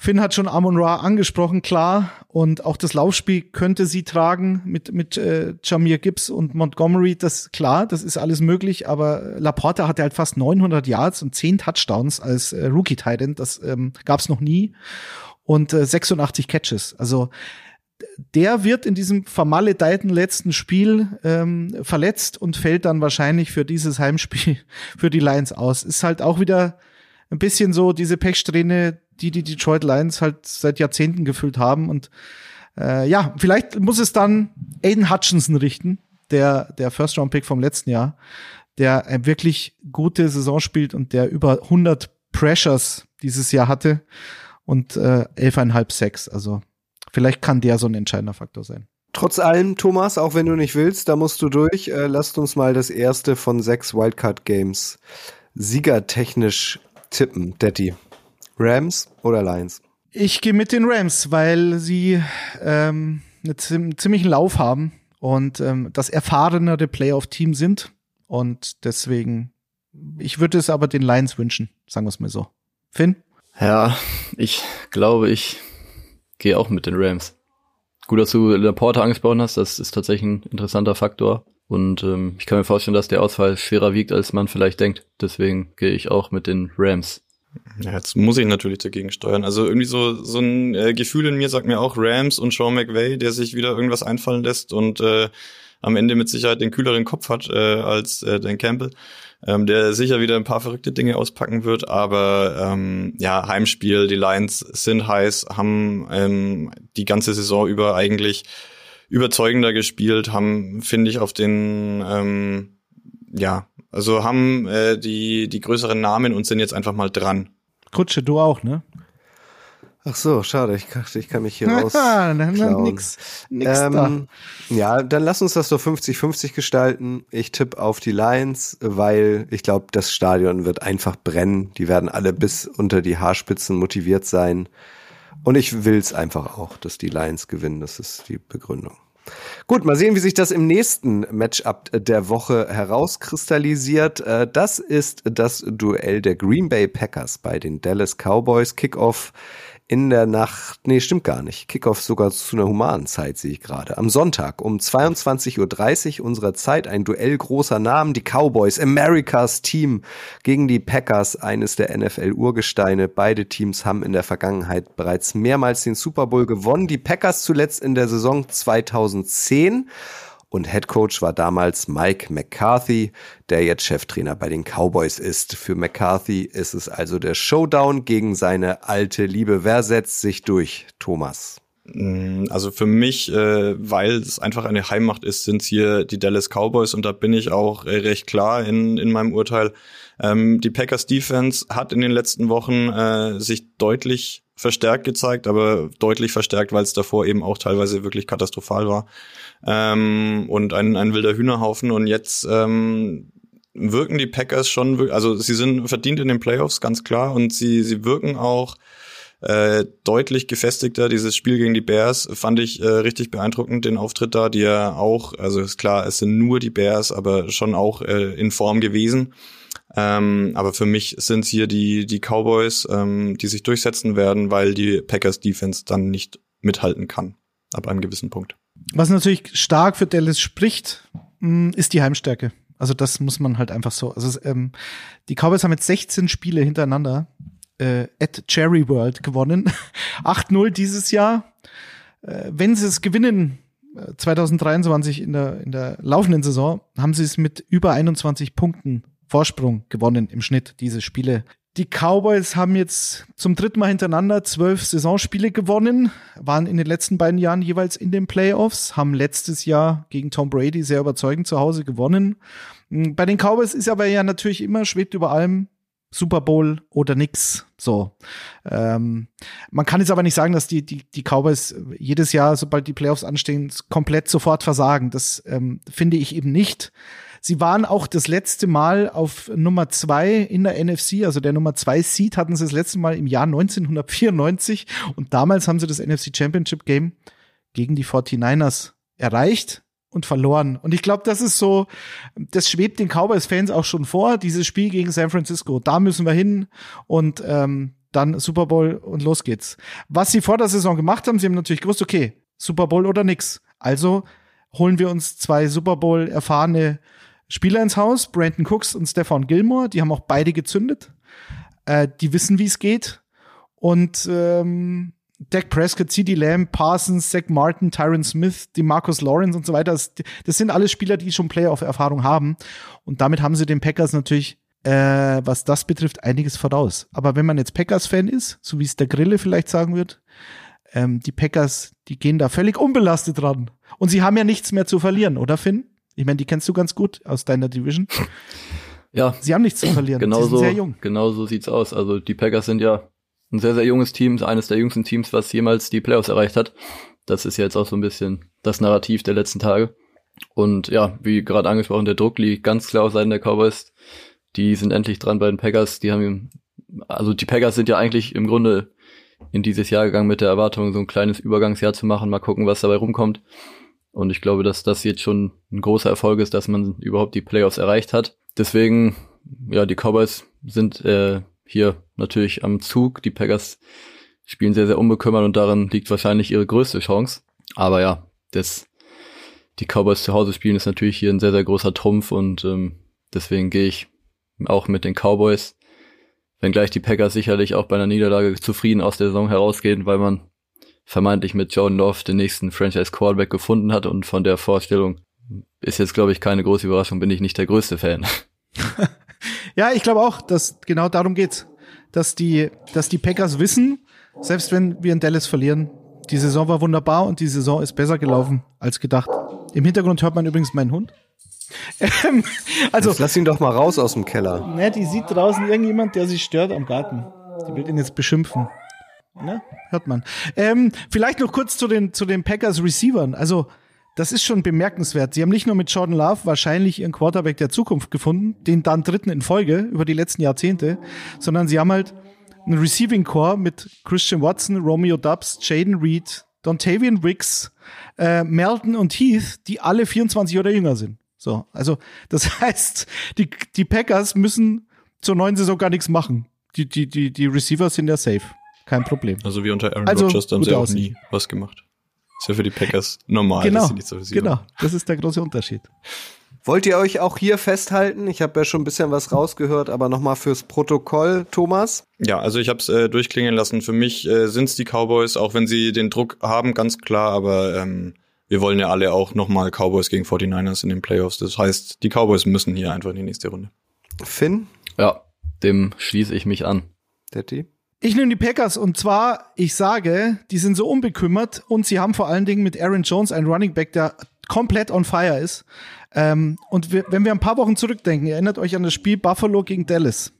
Finn hat schon Amon Ra angesprochen, klar. Und auch das Laufspiel könnte sie tragen mit, mit äh, Jamir Gibbs und Montgomery. Das klar, das ist alles möglich. Aber Laporta hatte halt fast 900 Yards und 10 Touchdowns als äh, Rookie-Titan. Das ähm, gab noch nie. Und äh, 86 Catches. Also der wird in diesem vermaledeiten letzten Spiel ähm, verletzt und fällt dann wahrscheinlich für dieses Heimspiel für die Lions aus. Ist halt auch wieder ein bisschen so diese Pechsträhne, die die Detroit Lions halt seit Jahrzehnten gefüllt haben. Und äh, ja, vielleicht muss es dann Aiden Hutchinson richten, der, der First-Round-Pick vom letzten Jahr, der eine wirklich gute Saison spielt und der über 100 Pressures dieses Jahr hatte und äh, 11,5 Sex. Also vielleicht kann der so ein entscheidender Faktor sein. Trotz allem, Thomas, auch wenn du nicht willst, da musst du durch. Äh, lasst uns mal das erste von sechs Wildcard-Games siegertechnisch tippen, Detti. Rams oder Lions? Ich gehe mit den Rams, weil sie ähm, einen ziemlichen Lauf haben und ähm, das erfahrenere Playoff-Team sind. Und deswegen, ich würde es aber den Lions wünschen, sagen wir es mal so. Finn? Ja, ich glaube, ich gehe auch mit den Rams. Gut, dass du Laporta angesprochen hast, das ist tatsächlich ein interessanter Faktor. Und ähm, ich kann mir vorstellen, dass der Ausfall schwerer wiegt, als man vielleicht denkt. Deswegen gehe ich auch mit den Rams. Ja, jetzt muss ich natürlich dagegen steuern. Also irgendwie so so ein äh, Gefühl in mir sagt mir auch Rams und Sean McVay, der sich wieder irgendwas einfallen lässt und äh, am Ende mit Sicherheit den kühleren Kopf hat äh, als äh, Dan Campbell, ähm, der sicher wieder ein paar verrückte Dinge auspacken wird. Aber ähm, ja, Heimspiel, die Lions sind heiß, haben ähm, die ganze Saison über eigentlich überzeugender gespielt, haben finde ich auf den ähm, ja also haben äh, die, die größeren Namen und sind jetzt einfach mal dran. Kutsche, du auch, ne? Ach so, schade, ich dachte, ich kann mich hier raus. nix, nix ähm, da. Ja, dann lass uns das so 50-50 gestalten. Ich tippe auf die Lions, weil ich glaube, das Stadion wird einfach brennen. Die werden alle bis unter die Haarspitzen motiviert sein. Und ich will's einfach auch, dass die Lions gewinnen. Das ist die Begründung. Gut, mal sehen, wie sich das im nächsten Matchup der Woche herauskristallisiert. Äh, das ist das Duell der Green Bay Packers bei den Dallas Cowboys. Kickoff in der Nacht, nee, stimmt gar nicht. Kickoff sogar zu einer humanen Zeit, sehe ich gerade. Am Sonntag um 22.30 Uhr unserer Zeit ein Duell großer Namen. Die Cowboys, Americas Team gegen die Packers, eines der NFL-Urgesteine. Beide Teams haben in der Vergangenheit bereits mehrmals den Super Bowl gewonnen. Die Packers zuletzt in der Saison 2010 und Head Coach war damals Mike McCarthy, der jetzt Cheftrainer bei den Cowboys ist. Für McCarthy ist es also der Showdown gegen seine alte Liebe. Wer setzt sich durch, Thomas? Mm, also für mich, äh, weil es einfach eine Heimmacht ist, sind hier die Dallas Cowboys und da bin ich auch äh, recht klar in, in meinem Urteil. Ähm, die Packers Defense hat in den letzten Wochen äh, sich deutlich verstärkt gezeigt, aber deutlich verstärkt, weil es davor eben auch teilweise wirklich katastrophal war ähm, und ein, ein wilder Hühnerhaufen. Und jetzt ähm, wirken die Packers schon, also sie sind verdient in den Playoffs, ganz klar, und sie, sie wirken auch äh, deutlich gefestigter. Dieses Spiel gegen die Bears fand ich äh, richtig beeindruckend, den Auftritt da, die ja auch, also ist klar, es sind nur die Bears, aber schon auch äh, in Form gewesen. Ähm, aber für mich sind es hier die, die Cowboys, ähm, die sich durchsetzen werden, weil die Packers Defense dann nicht mithalten kann, ab einem gewissen Punkt. Was natürlich stark für Dallas spricht, mm, ist die Heimstärke. Also das muss man halt einfach so. Also ähm, die Cowboys haben jetzt 16 Spiele hintereinander äh, at Cherry World gewonnen. 8-0 dieses Jahr. Äh, wenn sie es gewinnen, 2023 äh, in der, in der laufenden Saison, haben sie es mit über 21 Punkten Vorsprung gewonnen im Schnitt, diese Spiele. Die Cowboys haben jetzt zum dritten Mal hintereinander zwölf Saisonspiele gewonnen, waren in den letzten beiden Jahren jeweils in den Playoffs, haben letztes Jahr gegen Tom Brady sehr überzeugend zu Hause gewonnen. Bei den Cowboys ist aber ja natürlich immer, schwebt über allem Super Bowl oder nix. So. Ähm, man kann jetzt aber nicht sagen, dass die, die, die Cowboys jedes Jahr, sobald die Playoffs anstehen, komplett sofort versagen. Das ähm, finde ich eben nicht. Sie waren auch das letzte Mal auf Nummer zwei in der NFC, also der Nummer zwei Seed hatten sie das letzte Mal im Jahr 1994 und damals haben sie das NFC Championship Game gegen die 49ers erreicht und verloren. Und ich glaube, das ist so, das schwebt den Cowboys-Fans auch schon vor, dieses Spiel gegen San Francisco. Da müssen wir hin und ähm, dann Super Bowl und los geht's. Was sie vor der Saison gemacht haben, sie haben natürlich gewusst, okay, Super Bowl oder nix. Also holen wir uns zwei Super Bowl erfahrene Spieler ins Haus, Brandon Cooks und Stefan Gilmore, die haben auch beide gezündet. Äh, die wissen, wie es geht. Und ähm, Dak Prescott, CD Lamb, Parsons, Zach Martin, Tyron Smith, die Marcus Lawrence und so weiter. Das, das sind alles Spieler, die schon Playoff-Erfahrung haben. Und damit haben sie den Packers natürlich, äh, was das betrifft, einiges voraus. Aber wenn man jetzt Packers-Fan ist, so wie es der Grille vielleicht sagen wird, ähm, die Packers, die gehen da völlig unbelastet ran. Und sie haben ja nichts mehr zu verlieren, oder Finn? Ich meine, die kennst du ganz gut aus deiner Division. Ja. Sie haben nichts zu verlieren. Genau sie sind so, sehr jung. Genau so sieht's aus. Also die Packers sind ja ein sehr, sehr junges Team, eines der jüngsten Teams, was jemals die Playoffs erreicht hat. Das ist jetzt auch so ein bisschen das Narrativ der letzten Tage. Und ja, wie gerade angesprochen, der Druck liegt ganz klar auf Seiten der Cowboys. Die sind endlich dran bei den Packers. Die haben, also die Packers sind ja eigentlich im Grunde in dieses Jahr gegangen mit der Erwartung, so ein kleines Übergangsjahr zu machen. Mal gucken, was dabei rumkommt. Und ich glaube, dass das jetzt schon ein großer Erfolg ist, dass man überhaupt die Playoffs erreicht hat. Deswegen, ja, die Cowboys sind äh, hier natürlich am Zug. Die Packers spielen sehr, sehr unbekümmert und darin liegt wahrscheinlich ihre größte Chance. Aber ja, das, die Cowboys zu Hause spielen ist natürlich hier ein sehr, sehr großer Trumpf und ähm, deswegen gehe ich auch mit den Cowboys. Wenngleich die Packers sicherlich auch bei einer Niederlage zufrieden aus der Saison herausgehen, weil man vermeintlich mit John Love den nächsten Franchise Quarterback gefunden hat und von der Vorstellung ist jetzt, glaube ich, keine große Überraschung, bin ich nicht der größte Fan. ja, ich glaube auch, dass genau darum geht's. Dass die, dass die Packers wissen, selbst wenn wir in Dallas verlieren, die Saison war wunderbar und die Saison ist besser gelaufen als gedacht. Im Hintergrund hört man übrigens meinen Hund. Ähm, also jetzt lass ihn doch mal raus aus dem Keller. Ne, die sieht draußen irgendjemand, der sich stört am Garten. Die will ihn jetzt beschimpfen. Ne? Hört man. Ähm, vielleicht noch kurz zu den, zu den Packers Receivern. Also, das ist schon bemerkenswert. Sie haben nicht nur mit Jordan Love wahrscheinlich ihren Quarterback der Zukunft gefunden, den dann dritten in Folge über die letzten Jahrzehnte, sondern sie haben halt einen Receiving Core mit Christian Watson, Romeo Dubs, Jaden Reed, Dontavian Wicks, äh, Melton und Heath, die alle 24 oder jünger sind. So, also das heißt, die, die Packers müssen zur neuen Saison gar nichts machen. Die, die, die, die Receiver sind ja safe. Kein Problem. Also wie unter Aaron also, Rodgers, da haben sie auch nie was gemacht. Ist ja für die Packers normal. Genau, das so genau. Das ist der große Unterschied. Wollt ihr euch auch hier festhalten? Ich habe ja schon ein bisschen was rausgehört, aber nochmal fürs Protokoll, Thomas. Ja, also ich habe es äh, durchklingen lassen. Für mich äh, sind es die Cowboys, auch wenn sie den Druck haben, ganz klar. Aber ähm, wir wollen ja alle auch nochmal Cowboys gegen 49ers in den Playoffs. Das heißt, die Cowboys müssen hier einfach in die nächste Runde. Finn? Ja, dem schließe ich mich an. Detti? Ich nehme die Packers und zwar, ich sage, die sind so unbekümmert und sie haben vor allen Dingen mit Aaron Jones einen Running Back, der komplett on fire ist. Ähm, und wir, wenn wir ein paar Wochen zurückdenken, erinnert euch an das Spiel Buffalo gegen Dallas.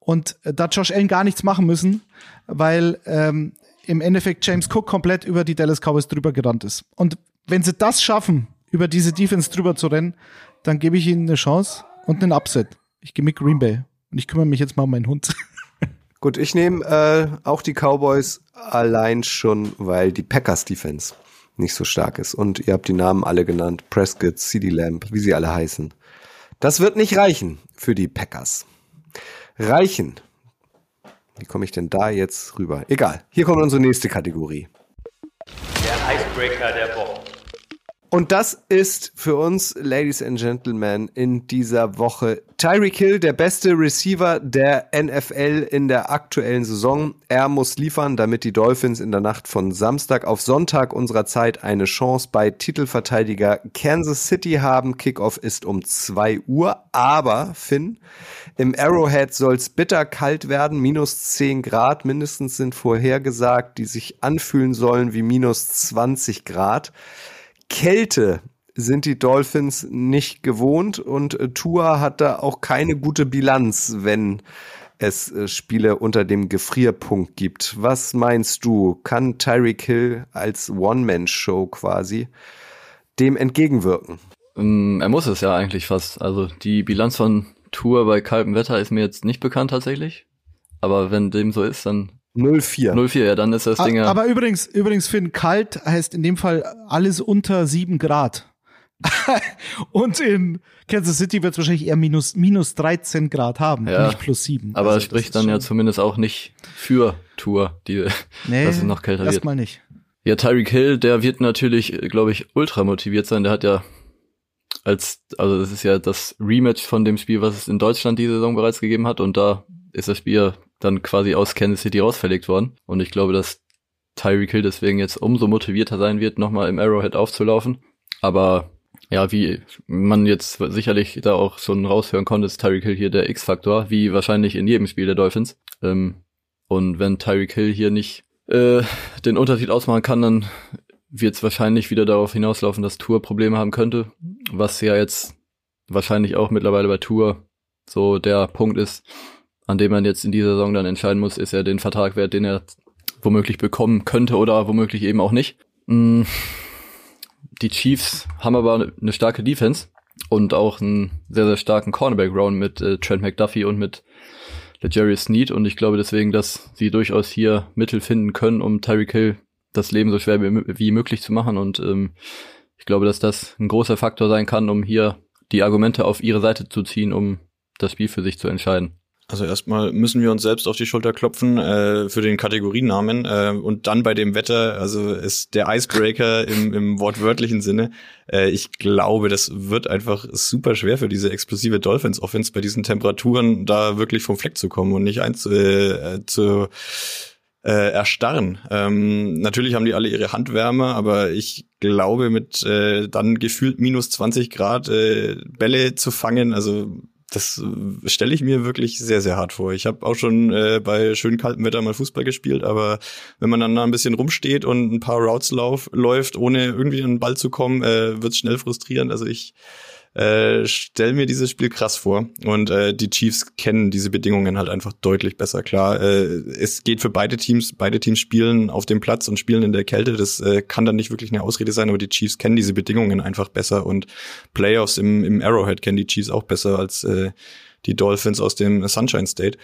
Und äh, da Josh Allen gar nichts machen müssen, weil ähm, im Endeffekt James Cook komplett über die Dallas Cowboys drüber gerannt ist. Und wenn sie das schaffen, über diese Defense drüber zu rennen, dann gebe ich ihnen eine Chance und einen Upset. Ich gehe mit Green Bay. Und ich kümmere mich jetzt mal um meinen Hund. Gut, ich nehme äh, auch die Cowboys allein schon, weil die Packers Defense nicht so stark ist. Und ihr habt die Namen alle genannt. Prescott, CD Lamb, wie sie alle heißen. Das wird nicht reichen für die Packers. Reichen. Wie komme ich denn da jetzt rüber? Egal. Hier kommt unsere nächste Kategorie. Der Icebreaker der Woche. Und das ist für uns, Ladies and Gentlemen, in dieser Woche Tyreek Hill, der beste Receiver der NFL in der aktuellen Saison. Er muss liefern, damit die Dolphins in der Nacht von Samstag auf Sonntag unserer Zeit eine Chance bei Titelverteidiger Kansas City haben. Kickoff ist um zwei Uhr. Aber, Finn, im Arrowhead soll's bitter kalt werden. Minus zehn Grad mindestens sind vorhergesagt, die sich anfühlen sollen wie minus 20 Grad. Kälte sind die Dolphins nicht gewohnt und äh, Tua hat da auch keine gute Bilanz, wenn es äh, Spiele unter dem Gefrierpunkt gibt. Was meinst du? Kann Tyreek Hill als One-Man-Show quasi dem entgegenwirken? Ähm, er muss es ja eigentlich fast. Also die Bilanz von Tour bei kaltem Wetter ist mir jetzt nicht bekannt tatsächlich. Aber wenn dem so ist, dann 04. 04, ja, dann ist das Ding ja. Aber übrigens, übrigens, Finn, kalt heißt in dem Fall alles unter sieben Grad. und in Kansas City wird es wahrscheinlich eher minus, minus 13 Grad haben, Ja, nicht plus sieben. Aber Also es spricht dann ja zumindest auch nicht für Tour, die, nee, dass es noch kälter wird. Erstmal nicht. Ja, Tyreek Hill, der wird natürlich, glaube ich, ultra motiviert sein. Der hat ja als, also das ist ja das Rematch von dem Spiel, was es in Deutschland diese Saison bereits gegeben hat. Und da ist das Spiel dann quasi aus Kansas City rausverlegt worden. Und ich glaube, dass Tyreek Hill deswegen jetzt umso motivierter sein wird, nochmal im Arrowhead aufzulaufen. Aber ja, wie man jetzt sicherlich da auch schon raushören konnte, ist Tyreek Hill hier der X-Faktor, wie wahrscheinlich in jedem Spiel der Dolphins. Ähm, und wenn Tyreek Hill hier nicht äh, den Unterschied ausmachen kann, dann wird es wahrscheinlich wieder darauf hinauslaufen, dass Tour Probleme haben könnte, was ja jetzt wahrscheinlich auch mittlerweile bei Tour so der Punkt ist, an dem man jetzt in dieser Saison dann entscheiden muss, ist er den Vertrag wert, den er womöglich bekommen könnte oder womöglich eben auch nicht. Mm, Die Chiefs haben aber eine starke Defense und auch einen sehr, sehr starken Cornerback-Round mit äh, Trent McDuffie und mit Legarius Sneed und ich glaube deswegen, dass sie durchaus hier Mittel finden können, um Tyreek Hill das Leben so schwer wie, wie möglich zu machen und ähm, ich glaube, dass das ein großer Faktor sein kann, um hier die Argumente auf ihre Seite zu ziehen, um das Spiel für sich zu entscheiden. Also erstmal müssen wir uns selbst auf die Schulter klopfen äh, für den Kategorienamen äh, und dann bei dem Wetter, also ist der Icebreaker im, im wortwörtlichen Sinne. Äh, ich glaube, das wird einfach super schwer für diese explosive Dolphins Offense bei diesen Temperaturen da wirklich vom Fleck zu kommen und nicht eins äh, zu äh, erstarren. Ähm, natürlich haben die alle ihre Handwärme, aber ich glaube, mit äh, dann gefühlt minus 20 Grad äh, Bälle zu fangen, also das äh, stelle ich mir wirklich sehr, sehr hart vor. Ich habe auch schon äh, bei schön kaltem Wetter mal Fußball gespielt, aber wenn man dann da ein bisschen rumsteht und ein paar Routes lauf, läuft, ohne irgendwie an den Ball zu kommen, äh, wird es schnell frustrierend. Also ich äh, stell mir dieses Spiel krass vor. Und äh, die Chiefs kennen diese Bedingungen halt einfach deutlich besser. Klar, äh, es geht für beide Teams, beide Teams spielen auf dem Platz und spielen in der Kälte. Das äh, kann dann nicht wirklich eine Ausrede sein, aber die Chiefs kennen diese Bedingungen einfach besser und Playoffs im, im Arrowhead kennen die Chiefs auch besser als äh, die Dolphins aus dem Sunshine State.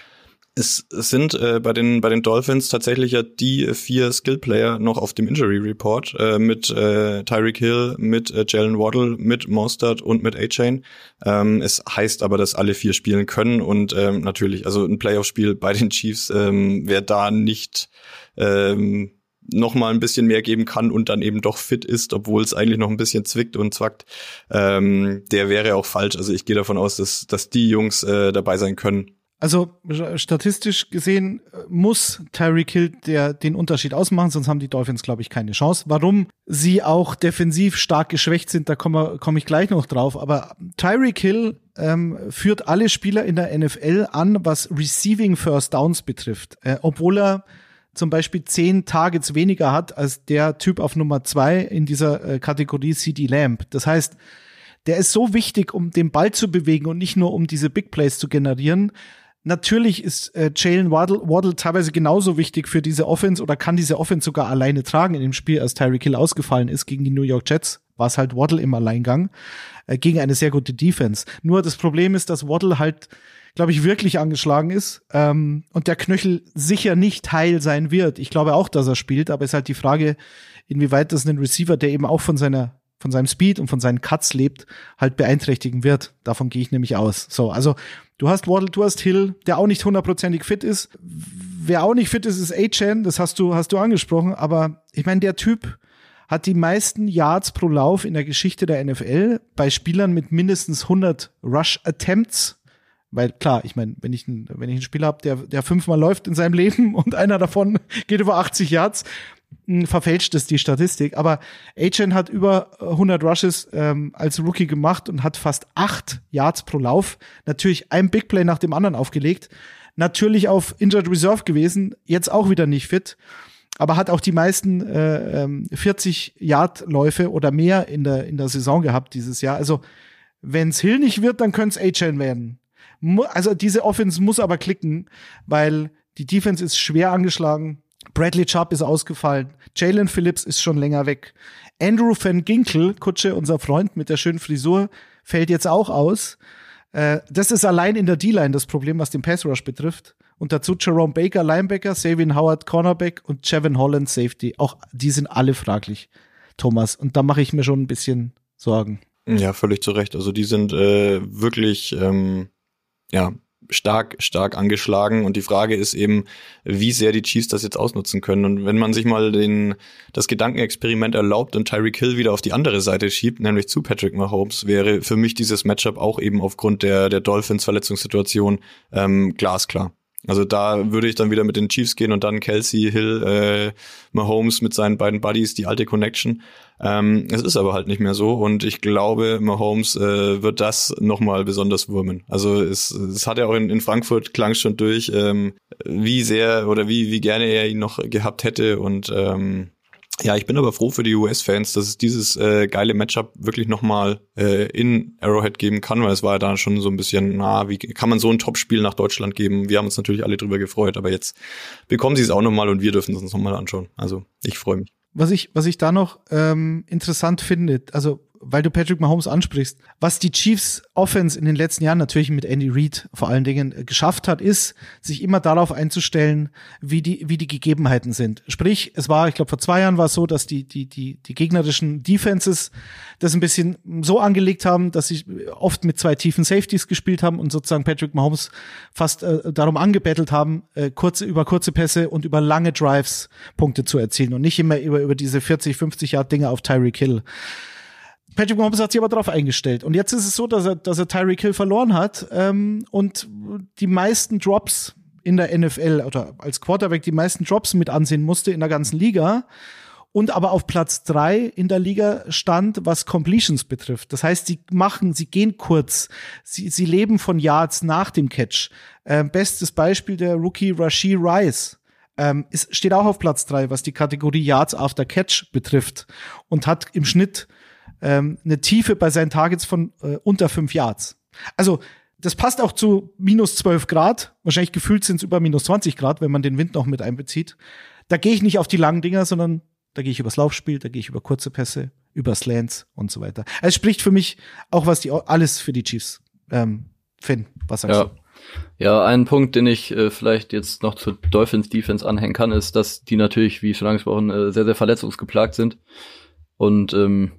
Es sind äh, bei den bei den Dolphins tatsächlich ja die vier Skill-Player noch auf dem Injury Report äh, mit äh, Tyreek Hill, mit äh, Jalen Waddle, mit Mostert und mit A-Chain. Ähm, es heißt aber, dass alle vier spielen können und ähm, natürlich, also ein Playoff-Spiel bei den Chiefs, ähm, wer da nicht ähm, noch mal ein bisschen mehr geben kann und dann eben doch fit ist, obwohl es eigentlich noch ein bisschen zwickt und zwackt, ähm, der wäre auch falsch. Also ich gehe davon aus, dass, dass die Jungs äh, dabei sein können. Also statistisch gesehen äh, muss Tyreek Hill der den Unterschied ausmachen, sonst haben die Dolphins, glaube ich, keine Chance. Warum sie auch defensiv stark geschwächt sind, da komme komm ich gleich noch drauf. Aber Tyreek Hill ähm, führt alle Spieler in der NFL an, was Receiving First Downs betrifft, äh, obwohl er zum Beispiel zehn Targets weniger hat als der Typ auf Nummer zwei in dieser äh, Kategorie CD Lamb. Das heißt, der ist so wichtig, um den Ball zu bewegen und nicht nur um diese Big Plays zu generieren. Natürlich ist äh, Jalen Waddle, Waddle teilweise genauso wichtig für diese Offense oder kann diese Offense sogar alleine tragen in dem Spiel, als Tyreek Hill ausgefallen ist gegen die New York Jets. War es halt Waddle im Alleingang äh, gegen eine sehr gute Defense. Nur das Problem ist, dass Waddle halt, glaube ich, wirklich angeschlagen ist ähm, und der Knöchel sicher nicht heil sein wird. Ich glaube auch, dass er spielt, aber ist halt die Frage, inwieweit das einen Receiver, der eben auch von seiner von seinem Speed und von seinen Cuts lebt, halt beeinträchtigen wird. Davon gehe ich nämlich aus. So, also du hast Waddle, du hast Hill, der auch nicht hundertprozentig fit ist. Wer auch nicht fit ist, ist A-Chan, das hast du, hast du angesprochen, aber ich meine, der Typ hat die meisten Yards pro Lauf in der Geschichte der NFL bei Spielern mit mindestens 100 Rush Attempts. Weil klar, ich meine, wenn ich, ein, wenn ich einen Spieler habe, der, der fünfmal läuft in seinem Leben und einer davon geht über 80 Yards, verfälscht es die Statistik. Aber Achen hat über 100 Rushes ähm, als Rookie gemacht und hat fast acht Yards pro Lauf. Natürlich ein Big Play nach dem anderen aufgelegt. Natürlich auf Injured Reserve gewesen, jetzt auch wieder nicht fit aber hat auch die meisten äh, 40 ähm, Yard Läufe oder mehr in der in der Saison gehabt dieses Jahr. Also wenn's Hill nicht wird, dann könnte es A-Chain werden. Also diese Offense muss aber klicken, weil die Defense ist schwer angeschlagen. Bradley Chubb ist ausgefallen. Jalen Phillips ist schon länger weg. Andrew Van Ginkel, Kutsche, unser Freund mit der schönen Frisur, fällt jetzt auch aus. Äh, das ist allein in der D-Line das Problem, was den Pass Rush betrifft. Und dazu Jerome Baker, Linebacker, Savian Howard, Cornerback und Chevin Holland, Safety. Auch die sind alle fraglich, Thomas. Und da mache ich mir schon ein bisschen Sorgen. Ja, völlig zu Recht. Also die sind äh, wirklich ähm, ja stark, stark angeschlagen. Und die Frage ist eben, wie sehr die Chiefs das jetzt ausnutzen können. Und wenn man sich mal den, das Gedankenexperiment erlaubt und Tyreek Hill wieder auf die andere Seite schiebt, nämlich zu Patrick Mahomes, wäre für mich dieses Matchup auch eben aufgrund der, der Dolphins Verletzungssituation ähm, glasklar. Also da würde ich dann wieder mit den Chiefs gehen und dann Kelsey, Hill, äh, Mahomes mit seinen beiden Buddies, die alte Connection. Ähm, es ist aber halt nicht mehr so und ich glaube, Mahomes äh, wird das nochmal besonders wurmen. Also es, es hat ja auch in, in Frankfurt klang schon durch, ähm, wie sehr oder wie, wie gerne er ihn noch gehabt hätte und ähm, ja, ich bin aber froh für die US-Fans, dass es dieses äh, geile Matchup wirklich nochmal äh, in Arrowhead geben kann, weil es war ja da schon so ein bisschen, na, wie kann man so ein Top-Spiel nach Deutschland geben? Wir haben uns natürlich alle drüber gefreut, aber jetzt bekommen sie es auch nochmal und wir dürfen es uns nochmal anschauen. Also ich freue mich. Was ich, was ich da noch ähm, interessant finde, also weil du Patrick Mahomes ansprichst, was die Chiefs Offense in den letzten Jahren natürlich mit Andy Reid vor allen Dingen äh, geschafft hat, ist, sich immer darauf einzustellen, wie die, wie die Gegebenheiten sind. Sprich, es war, ich glaube, vor zwei Jahren war es so, dass die, die, die, die gegnerischen Defenses das ein bisschen so angelegt haben, dass sie oft mit zwei tiefen Safeties gespielt haben und sozusagen Patrick Mahomes fast äh, darum angebettelt haben, äh, kurze, über kurze Pässe und über lange Drives Punkte zu erzielen und nicht immer über, über diese 40, 50 Yard Dinge auf Tyreek Hill. Patrick Mahomes hat sich aber darauf eingestellt. Und jetzt ist es so, dass er, dass er Tyreek Hill verloren hat ähm, und die meisten Drops in der NFL oder als Quarterback die meisten Drops mit ansehen musste in der ganzen Liga und aber auf Platz drei in der Liga stand, was Completions betrifft. Das heißt, sie machen, sie gehen kurz, sie, sie leben von Yards nach dem Catch. Ähm, bestes Beispiel der Rookie Rashid Rice. Ähm, ist, steht auch auf Platz drei, was die Kategorie Yards after Catch betrifft und hat im Schnitt ähm, eine Tiefe bei seinen Targets von äh, unter fünf Yards. Also das passt auch zu minus zwölf Grad. Wahrscheinlich gefühlt sind es über minus 20 Grad, wenn man den Wind noch mit einbezieht. Da gehe ich nicht auf die langen Dinger, sondern da gehe ich übers Laufspiel, da gehe ich über kurze Pässe, über Slants und so weiter. Es spricht für mich auch was die alles für die Chiefs. Ähm, Finn, was sagst ja. du? Ja, ein Punkt, den ich äh, vielleicht jetzt noch zur Dolphins Defense anhängen kann, ist, dass die natürlich, wie schon angesprochen, äh, sehr, sehr verletzungsgeplagt sind. Und ähm,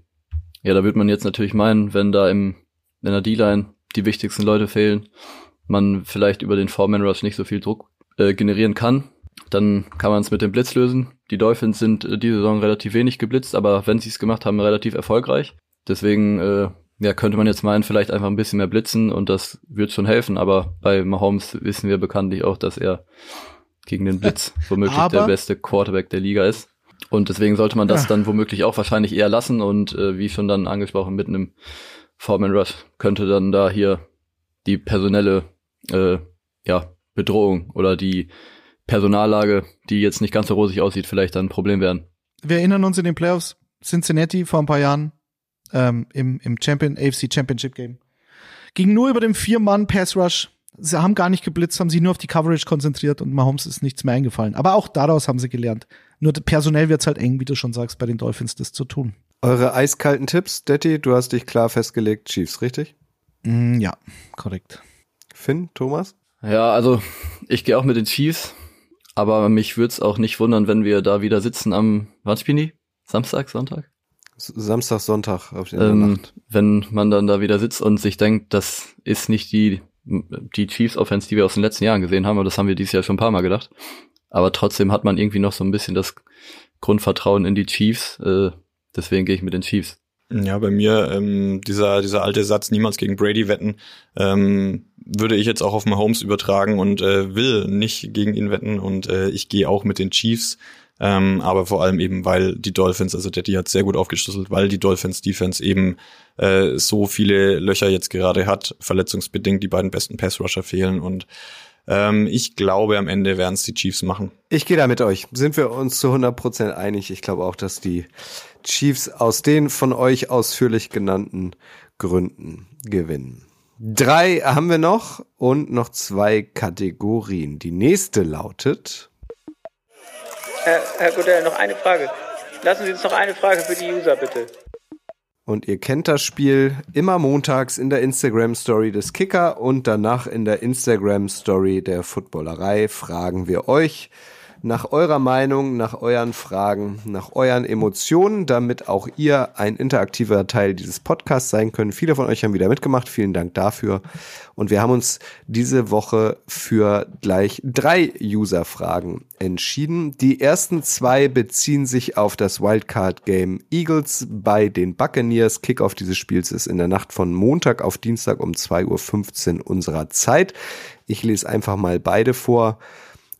ja, da würde man jetzt natürlich meinen, wenn da im, in der D-Line die wichtigsten Leute fehlen, man vielleicht über den Foreman Rush nicht so viel Druck äh, generieren kann, dann kann man es mit dem Blitz lösen. Die Dolphins sind äh, diese Saison relativ wenig geblitzt, aber wenn sie es gemacht haben, relativ erfolgreich. Deswegen äh, ja, könnte man jetzt meinen, vielleicht einfach ein bisschen mehr blitzen und das wird schon helfen. Aber bei Mahomes wissen wir bekanntlich auch, dass er gegen den Blitz womöglich der beste Quarterback der Liga ist. Und deswegen sollte man das ja. dann womöglich auch wahrscheinlich eher lassen und äh, wie schon dann angesprochen mit einem Foreman Rush könnte dann da hier die personelle äh, ja, Bedrohung oder die Personallage, die jetzt nicht ganz so rosig aussieht, vielleicht dann ein Problem werden. Wir erinnern uns in den Playoffs Cincinnati vor ein paar Jahren ähm, im, im Champion, AFC Championship Game. Ging nur über den Vier-Mann Pass Rush sie haben gar nicht geblitzt, haben sich nur auf die Coverage konzentriert und Mahomes ist nichts mehr eingefallen. Aber auch daraus haben sie gelernt. Nur personell wird's halt eng, wie du schon sagst, bei den Dolphins das zu tun. Eure eiskalten Tipps, Detti, du hast dich klar festgelegt, Chiefs, richtig? Mm, ja, korrekt. Finn, Thomas? Ja, also ich gehe auch mit den Chiefs, aber mich würde es auch nicht wundern, wenn wir da wieder sitzen am, wann spielen die? Samstag, Sonntag? Samstag, Sonntag auf der ähm, Nacht. Wenn man dann da wieder sitzt und sich denkt, das ist nicht die die Chiefs Offense, die wir aus den letzten Jahren gesehen haben, aber das haben wir dieses Jahr schon ein paar Mal gedacht. Aber trotzdem hat man irgendwie noch so ein bisschen das Grundvertrauen in die Chiefs, äh, Deswegen gehe ich mit den Chiefs. Ja, bei mir ähm, dieser dieser alte Satz niemals gegen Brady wetten ähm, würde ich jetzt auch auf Mahomes übertragen und äh, will nicht gegen ihn wetten und äh, ich gehe auch mit den Chiefs, ähm, aber vor allem eben weil die Dolphins, also Daddy hat sehr gut aufgeschlüsselt, weil die Dolphins Defense eben äh, so viele Löcher jetzt gerade hat, verletzungsbedingt die beiden besten Pass Rusher fehlen und ähm, ich glaube, am Ende werden es die Chiefs machen. Ich gehe da mit euch. Sind wir uns zu 100% einig? Ich glaube auch, dass die Chiefs aus den von euch ausführlich genannten Gründen gewinnen. Drei haben wir noch und noch zwei Kategorien. Die nächste lautet. Herr, Herr Godell, noch eine Frage. Lassen Sie uns noch eine Frage für die User, bitte. Und ihr kennt das Spiel immer montags in der Instagram Story des Kicker und danach in der Instagram Story der Footballerei. Fragen wir euch, nach eurer Meinung, nach euren Fragen, nach euren Emotionen, damit auch ihr ein interaktiver Teil dieses Podcasts sein könnt. Viele von euch haben wieder mitgemacht. Vielen Dank dafür. Und wir haben uns diese Woche für gleich drei User-Fragen entschieden. Die ersten zwei beziehen sich auf das Wildcard-Game Eagles bei den Buccaneers. Kickoff dieses Spiels ist in der Nacht von Montag auf Dienstag um 2.15 Uhr unserer Zeit. Ich lese einfach mal beide vor.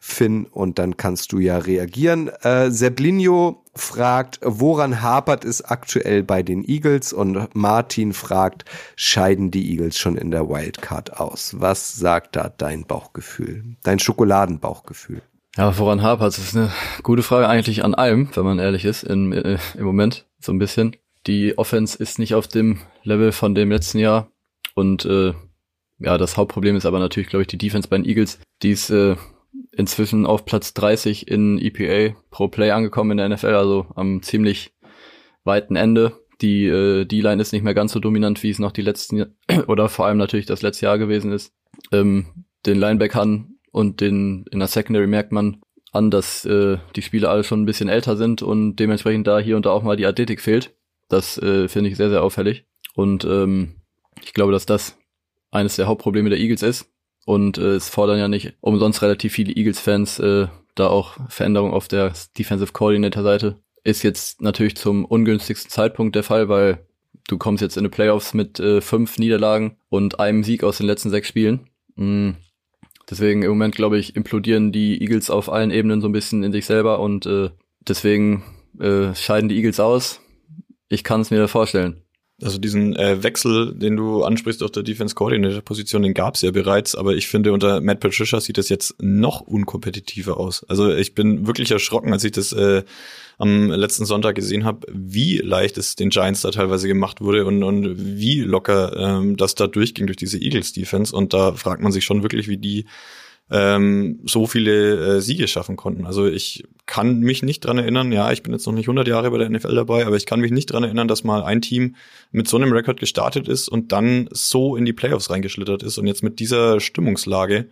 Finn, und dann kannst du ja reagieren. Äh, Seblinho fragt, woran hapert es aktuell bei den Eagles? Und Martin fragt, scheiden die Eagles schon in der Wildcard aus? Was sagt da dein Bauchgefühl, dein Schokoladenbauchgefühl? Ja, woran hapert es? ist eine gute Frage eigentlich an allem, wenn man ehrlich ist, in, äh, im Moment so ein bisschen. Die Offense ist nicht auf dem Level von dem letzten Jahr und äh, ja, das Hauptproblem ist aber natürlich, glaube ich, die Defense bei den Eagles, die ist äh, inzwischen auf Platz 30 in EPA pro Play angekommen in der NFL, also am ziemlich weiten Ende. Die äh, D-Line ist nicht mehr ganz so dominant, wie es noch die letzten oder vor allem natürlich das letzte Jahr gewesen ist. Ähm, den Linebackern und den in der Secondary merkt man an, dass äh, die Spieler alle schon ein bisschen älter sind und dementsprechend da hier und da auch mal die Athletik fehlt. Das äh, finde ich sehr, sehr auffällig. Und ähm, ich glaube, dass das eines der Hauptprobleme der Eagles ist. Und äh, es fordern ja nicht umsonst relativ viele Eagles-Fans äh, da auch Veränderungen auf der Defensive Coordinator-Seite. Ist jetzt natürlich zum ungünstigsten Zeitpunkt der Fall, weil du kommst jetzt in die Playoffs mit äh, fünf Niederlagen und einem Sieg aus den letzten sechs Spielen. Mm. Deswegen im Moment, glaube ich, implodieren die Eagles auf allen Ebenen so ein bisschen in sich selber und äh, deswegen äh, scheiden die Eagles aus. Ich kann es mir vorstellen. Also diesen äh, Wechsel, den du ansprichst auf der Defense Coordinator Position, den gab es ja bereits, aber ich finde unter Matt Patricia sieht das jetzt noch unkompetitiver aus. Also ich bin wirklich erschrocken, als ich das äh, am letzten Sonntag gesehen habe, wie leicht es den Giants da teilweise gemacht wurde und, und wie locker ähm, das da durchging durch diese Eagles Defense und da fragt man sich schon wirklich, wie die ähm, so viele äh, Siege schaffen konnten. Also ich kann mich nicht dran erinnern, ja, ich bin jetzt noch nicht 100 Jahre bei der NFL dabei, aber ich kann mich nicht dran erinnern, dass mal ein Team mit so einem Rekord gestartet ist und dann so in die Playoffs reingeschlittert ist und jetzt mit dieser Stimmungslage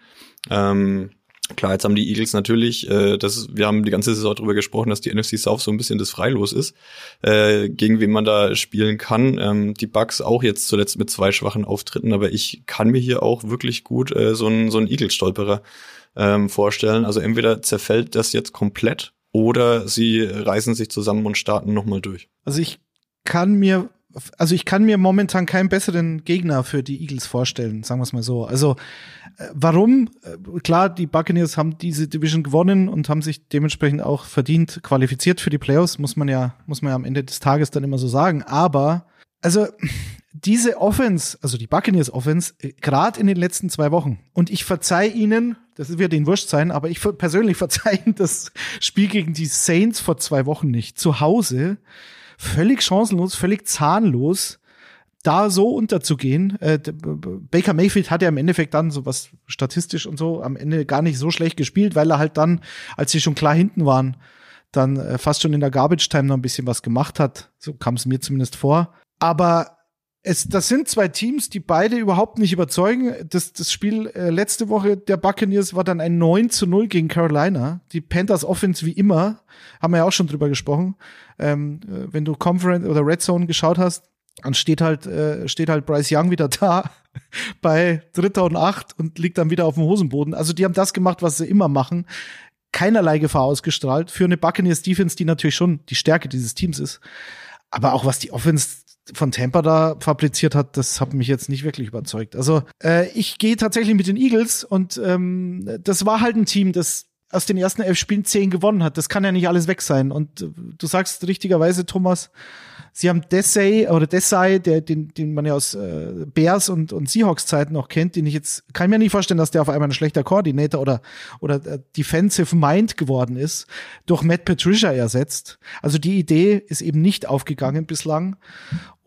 ähm, Klar, jetzt haben die Eagles natürlich, äh, das, wir haben die ganze Saison darüber gesprochen, dass die NFC South so ein bisschen das Freilos ist, äh, gegen wen man da spielen kann. Ähm, die Bucks auch jetzt zuletzt mit zwei schwachen Auftritten, aber ich kann mir hier auch wirklich gut äh, so einen so Eagles-Stolperer ähm, vorstellen. Also entweder zerfällt das jetzt komplett oder sie reißen sich zusammen und starten nochmal durch. Also ich kann mir also ich kann mir momentan keinen besseren Gegner für die Eagles vorstellen, sagen wir es mal so. Also äh, warum? Äh, klar, die Buccaneers haben diese Division gewonnen und haben sich dementsprechend auch verdient qualifiziert für die Playoffs, muss man ja, muss man ja am Ende des Tages dann immer so sagen. Aber also diese Offense, also die Buccaneers Offense, äh, gerade in den letzten zwei Wochen. Und ich verzeih ihnen, das wird ihnen wurscht sein, aber ich persönlich verzeih ihnen das Spiel gegen die Saints vor zwei Wochen nicht. Zu Hause völlig chancenlos, völlig zahnlos, da so unterzugehen. Äh, Baker Mayfield hat ja im Endeffekt dann so was statistisch und so am Ende gar nicht so schlecht gespielt, weil er halt dann, als sie schon klar hinten waren, dann äh, fast schon in der Garbage Time noch ein bisschen was gemacht hat. So kam es mir zumindest vor. Aber es, das sind zwei Teams, die beide überhaupt nicht überzeugen. Das, das Spiel äh, letzte Woche der Buccaneers war dann ein 9 zu 0 gegen Carolina. Die Panthers Offense wie immer, haben wir ja auch schon drüber gesprochen. Ähm, äh, wenn du Conference oder Red Zone geschaut hast, dann steht halt, äh, steht halt Bryce Young wieder da bei Dritter und Acht und liegt dann wieder auf dem Hosenboden. Also die haben das gemacht, was sie immer machen. Keinerlei Gefahr ausgestrahlt für eine Buccaneers Defense, die natürlich schon die Stärke dieses Teams ist. Aber auch was die Offense von Tampa da fabriziert hat, das hat mich jetzt nicht wirklich überzeugt. Also äh, ich gehe tatsächlich mit den Eagles und ähm, das war halt ein Team, das aus den ersten elf Spielen zehn gewonnen hat. Das kann ja nicht alles weg sein. Und äh, du sagst richtigerweise, Thomas, sie haben Desai oder Desai, der, den, den man ja aus äh, Bears und, und Seahawks Zeiten noch kennt, den ich jetzt, kann mir nicht vorstellen, dass der auf einmal ein schlechter Koordinator oder, oder äh, Defensive Mind geworden ist, durch Matt Patricia ersetzt. Also die Idee ist eben nicht aufgegangen bislang.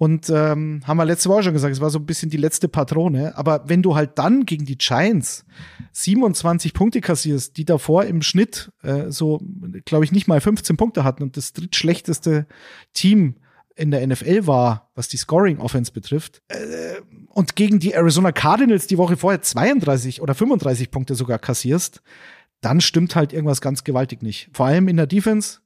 Und ähm, haben wir letzte Woche schon gesagt, es war so ein bisschen die letzte Patrone. Aber wenn du halt dann gegen die Giants 27 Punkte kassierst, die davor im Schnitt äh, so, glaube ich, nicht mal 15 Punkte hatten und das drittschlechteste Team in der NFL war, was die Scoring Offense betrifft, äh, und gegen die Arizona Cardinals die Woche vorher 32 oder 35 Punkte sogar kassierst, dann stimmt halt irgendwas ganz gewaltig nicht. Vor allem in der Defense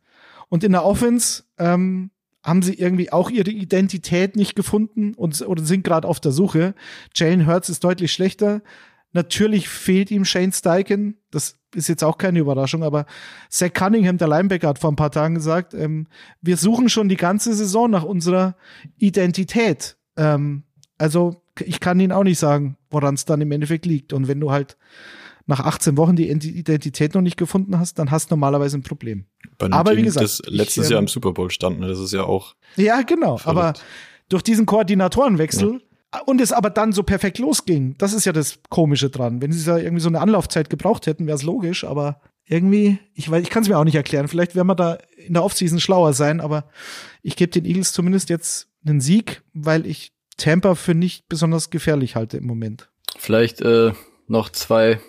und in der Offense ähm, haben sie irgendwie auch ihre Identität nicht gefunden und oder sind gerade auf der Suche. Jalen Hurts ist deutlich schlechter. Natürlich fehlt ihm Shane Steichen. Das ist jetzt auch keine Überraschung, aber Zach Cunningham, der Linebacker, hat vor ein paar Tagen gesagt, ähm, wir suchen schon die ganze Saison nach unserer Identität. Ähm, also ich kann Ihnen auch nicht sagen, woran es dann im Endeffekt liegt. Und wenn du halt nach 18 Wochen die Identität noch nicht gefunden hast, dann hast du normalerweise ein Problem. Bei aber Team, wie gesagt, das letztes ich, Jahr ähm, im Super Bowl stand, ne? das ist ja auch. Ja, genau. Verrückt. Aber durch diesen Koordinatorenwechsel und es aber dann so perfekt losging, das ist ja das Komische dran. Wenn sie da irgendwie so eine Anlaufzeit gebraucht hätten, wäre es logisch, aber irgendwie, ich weiß, ich kann es mir auch nicht erklären. Vielleicht werden wir da in der Offseason schlauer sein, aber ich gebe den Eagles zumindest jetzt einen Sieg, weil ich Tampa für nicht besonders gefährlich halte im Moment. Vielleicht äh, noch zwei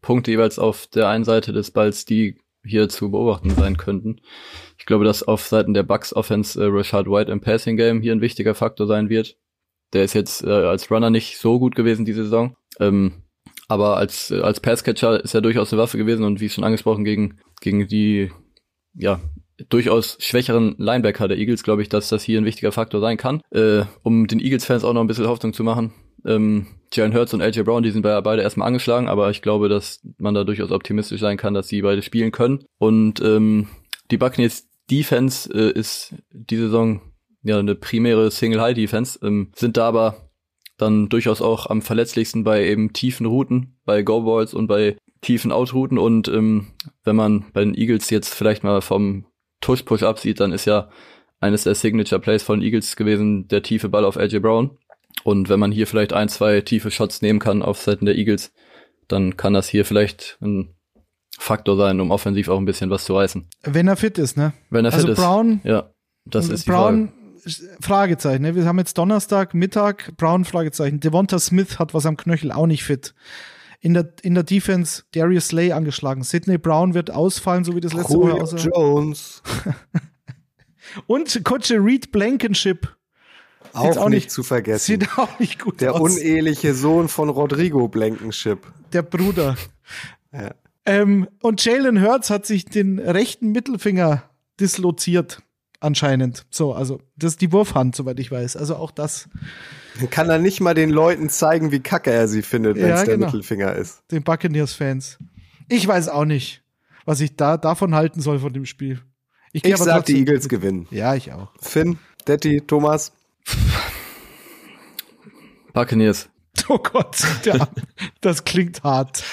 Punkte jeweils auf der einen Seite des Balls, die hier zu beobachten sein könnten. Ich glaube, dass auf Seiten der Bucks Offense äh, Rashad White im Passing Game hier ein wichtiger Faktor sein wird. Der ist jetzt äh, als Runner nicht so gut gewesen diese Saison. Ähm, aber als, äh, als Passcatcher ist er durchaus eine Waffe gewesen und wie schon angesprochen, gegen, gegen die ja, durchaus schwächeren Linebacker der Eagles, glaube ich, dass das hier ein wichtiger Faktor sein kann. Äh, um den Eagles-Fans auch noch ein bisschen Hoffnung zu machen. Ähm, Jalen Hurts und AJ Brown, die sind bei- beide erstmal angeschlagen, aber ich glaube, dass man da durchaus optimistisch sein kann, dass sie beide spielen können. Und ähm, die Buccaneers Defense äh, ist die Saison ja eine primäre Single-High-Defense, ähm, sind da aber dann durchaus auch am verletzlichsten bei eben tiefen Routen, bei Go-Balls und bei tiefen Out-Routen. Und ähm, wenn man bei den Eagles jetzt vielleicht mal vom Tush-Push absieht, dann ist ja eines der Signature-Plays von Eagles gewesen, der tiefe Ball auf AJ Brown. Und wenn man hier vielleicht ein, zwei tiefe Shots nehmen kann auf Seiten der Eagles, dann kann das hier vielleicht ein Faktor sein, um offensiv auch ein bisschen was zu reißen. Wenn er fit ist, ne? Wenn er Also fit ist. Brown- Ja, das Und ist die Frage. Brown, Fragezeichen. Ne? Wir haben jetzt Donnerstag, Mittag, Brown, Fragezeichen. Devonta Smith hat was am Knöchel, auch nicht fit. In der, in der Defense Darius Slay angeschlagen. Sidney Brown wird ausfallen, so wie das letzte Julio aussah. Jones. Und Coach Reed Blankenship Auch, auch nicht nicht- zu vergessen. sieht auch nicht gut Der aus. uneheliche Sohn von Rodrigo Blankenship. der Bruder. Ja. Ähm, und Jalen Hurts hat sich den rechten Mittelfinger disloziert, anscheinend. So, also, das ist die Wurfhand, soweit ich weiß. Also auch das, Dann kann er nicht mal den Leuten zeigen, wie kacke er sie findet, wenn es Ja, der genau. Mittelfinger ist. den Buccaneers-Fans. Ich weiß auch nicht, was ich da davon halten soll von dem Spiel. Ich aber sag, die Eagles gewinnen. Ja, ich auch. Finn, Detti, Thomas. Buccaneers. Oh Gott, ja, das klingt hart.